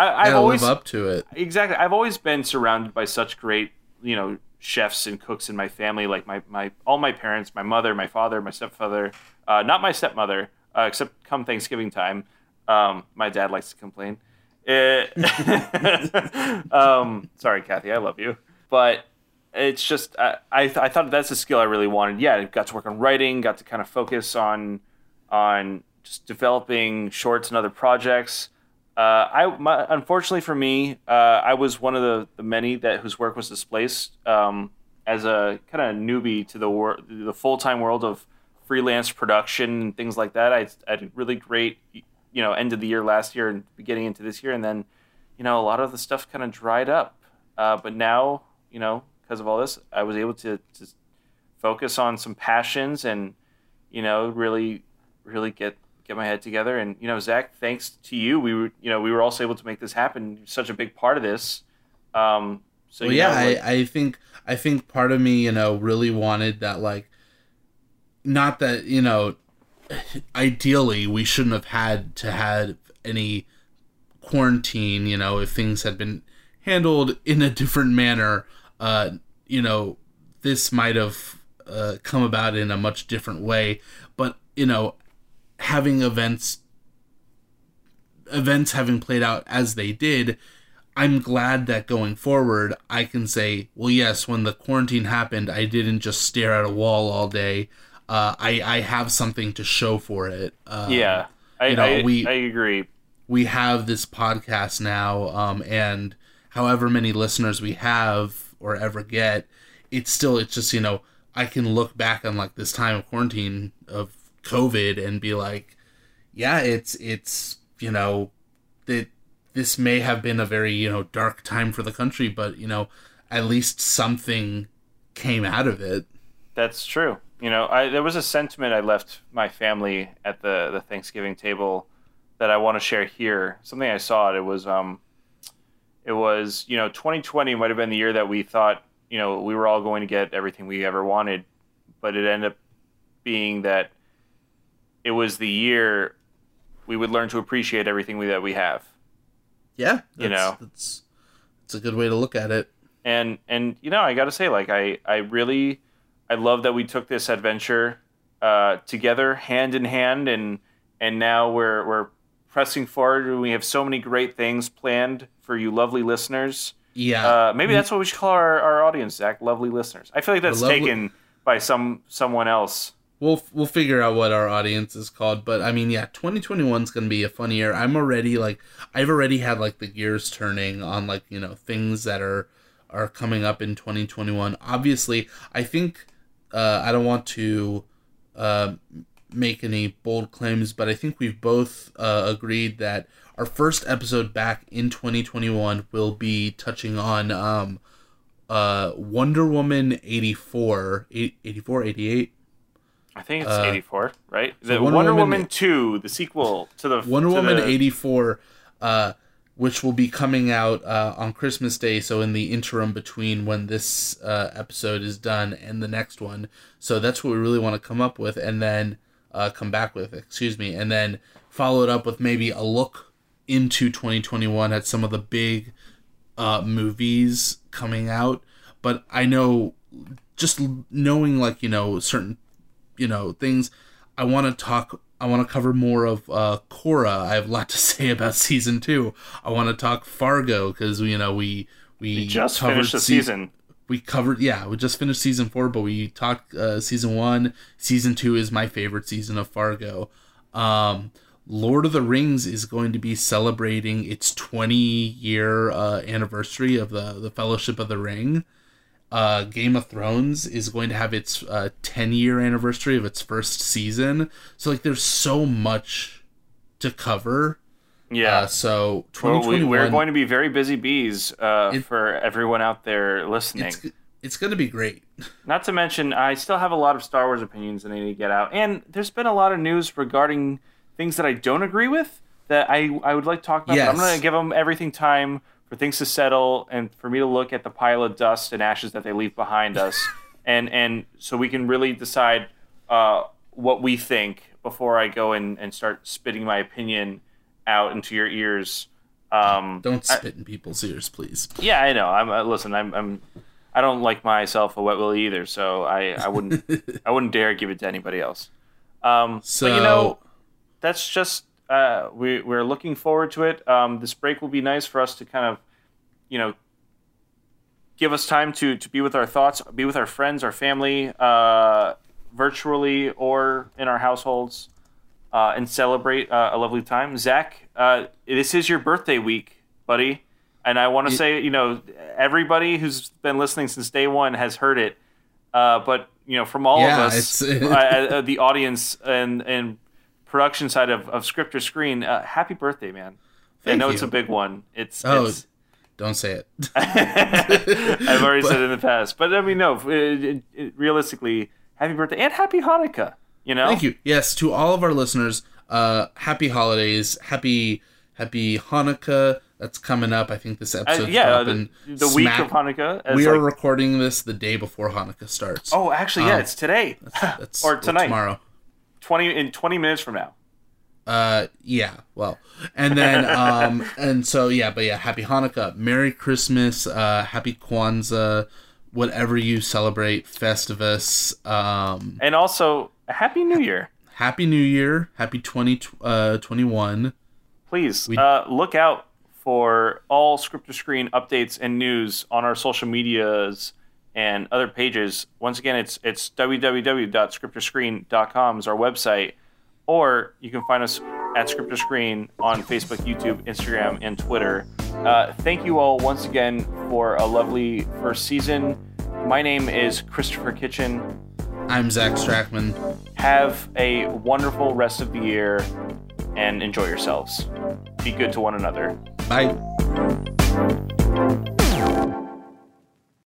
I, I've always live up to it. exactly. I've always been surrounded by such great, you know, chefs and cooks in my family. Like my my all my parents, my mother, my father, my stepfather. Uh, not my stepmother, uh, except come Thanksgiving time. Um, my dad likes to complain. Eh, um, sorry, Kathy, I love you, but it's just I I, th- I thought that's a skill I really wanted. Yeah, I got to work on writing, got to kind of focus on on just developing shorts and other projects. Uh, I my, unfortunately for me, uh, I was one of the, the many that whose work was displaced um, as a kind of newbie to the wor- the full time world of freelance production and things like that. I, had a really great you know end of the year last year and beginning into this year, and then you know a lot of the stuff kind of dried up. Uh, but now you know because of all this, I was able to, to focus on some passions and you know really really get get my head together. And you know, Zach, thanks to you, we were you know we were also able to make this happen. You're such a big part of this. Um, so well, yeah, know, like- I, I think I think part of me, you know, really wanted that like not that, you know, ideally we shouldn't have had to have any quarantine, you know, if things had been handled in a different manner, uh, you know, this might have uh, come about in a much different way. But, you know, having events events having played out as they did, I'm glad that going forward, I can say, well, yes, when the quarantine happened, I didn't just stare at a wall all day. Uh, I, I have something to show for it. Uh, yeah, I, you know, I, we- I agree. we have this podcast now, um, and however many listeners we have or ever get, it's still, it's just, you know, I can look back on like this time of quarantine of COVID and be like, yeah, it's, it's, you know, that this may have been a very, you know, dark time for the country, but, you know, at least something came out of it. That's true. You know, I, there was a sentiment I left my family at the, the Thanksgiving table that I want to share here. Something I saw. It It was um, it was you know 2020 might have been the year that we thought you know we were all going to get everything we ever wanted, but it ended up being that it was the year we would learn to appreciate everything we, that we have. Yeah. You know. that's, that's a good way to look at it. and and you know i gotta say like i i really i love that we took this adventure uh together hand in hand and and now we're we're pressing forward and we have so many great things planned for you lovely listeners Yeah. uh maybe that's what we should call our, our audience zach lovely listeners i feel like that's lovely- taken by some someone else we'll we'll figure out what our audience is called but i mean yeah 2021 is going to be a fun year. I'm already like i've already had like the gears turning on like you know things that are are coming up in 2021 obviously i think uh i don't want to uh make any bold claims but i think we've both uh, agreed that our first episode back in 2021 will be touching on um uh wonder woman 84 eight- 84 88 i think it's Uh, 84 right so the Wonder wonder, Woman- woman, 2 the sequel to the Wonder to Woman the- 84, uh, which will be coming out uh, on Christmas Day, so in the interim between when this uh, episode is done and the next one. So that's what we really want to come up with, and then uh, come back with, excuse me, and then follow it up with maybe a look into 2021 at some of the big uh, movies coming out. But I know, just knowing like you know certain you know things, I want to talk I want to cover more of uh, Korra. I have a lot to say about season two. I want to talk Fargo because you know we we, We just covered finished the se- season. We covered yeah, we just finished season four, but we talked uh, season one. Season two is my favorite season of Fargo. Um, Lord of the Rings is going to be celebrating its 20 year uh, anniversary of the the Fellowship of the Ring uh, Game of Thrones is going to have its uh, 10 year anniversary of its first season. So, like, there's so much to cover. Yeah. Uh, so, Well, we, 2021, we're going to be very busy bees uh, It- for everyone out there listening. it's, it's going to be great. Not to mention, I still have a lot of Star Wars opinions that I need to get out, and there's been a lot of news regarding things that I don't agree with that I I would like to talk about. but I'm going to give them everything time for things to settle and for me to look at the pile of dust and ashes that they leave behind us, and and so we can really decide uh, what we think before I go and, and start spitting my opinion out into your ears. Um, Don't I- spit in people's ears, please. yeah, I know. I'm uh, listen. I'm, I'm I don't like myself a wet willy either, so I, I wouldn't I wouldn't dare give it to anybody else. Um, So, but you know, that's just uh, we we're looking forward to it. Um, this break will be nice for us to kind of, you know, give us time to to be with our thoughts, be with our friends, our family, uh, virtually or in our households, uh, and celebrate uh, a lovely time. Zach, uh, this is your birthday week, buddy, and I want to say, you know, everybody who's been listening since day one has heard it, uh, but you know, from all Yeah, of us, the audience and and production side of, of script or screen, uh, happy birthday, man! I Thank know it's a big one. It's, Oh, it's Don't say it. I've already said it in the past, but I mean, no. It, it, it- realistically, happy birthday and happy Hanukkah. You know, Thank you. Yes, to all of our listeners, uh, happy holidays, happy happy Hanukkah. That's coming up. I think this Uh, yeah, the, the week of Hanukkah. as We are recording this the day before Hanukkah starts. oh, actually, yeah, um, it's today That's or tonight. tomorrow. Twenty in twenty minutes from now. Uh, yeah. Well, and then um, and so yeah, but yeah, happy Hanukkah, Merry Christmas, uh, Happy Kwanzaa, whatever you celebrate, Festivus, um, And also, happy New Year. Happy New Year, Happy twenty uh twenty one. Please We- uh, look out for all script or screen updates and news on our social medias and other pages. Once again, it's it's www.scriptorscreen.com is our website, or you can find us at Script or Screen on Facebook, YouTube, Instagram, and Twitter. Uh, thank you all once again for a lovely first season. My name is Christopher Kitchen. I'm Zach Strackman. Have a wonderful rest of the year and enjoy yourselves. Be good to one another. Bye.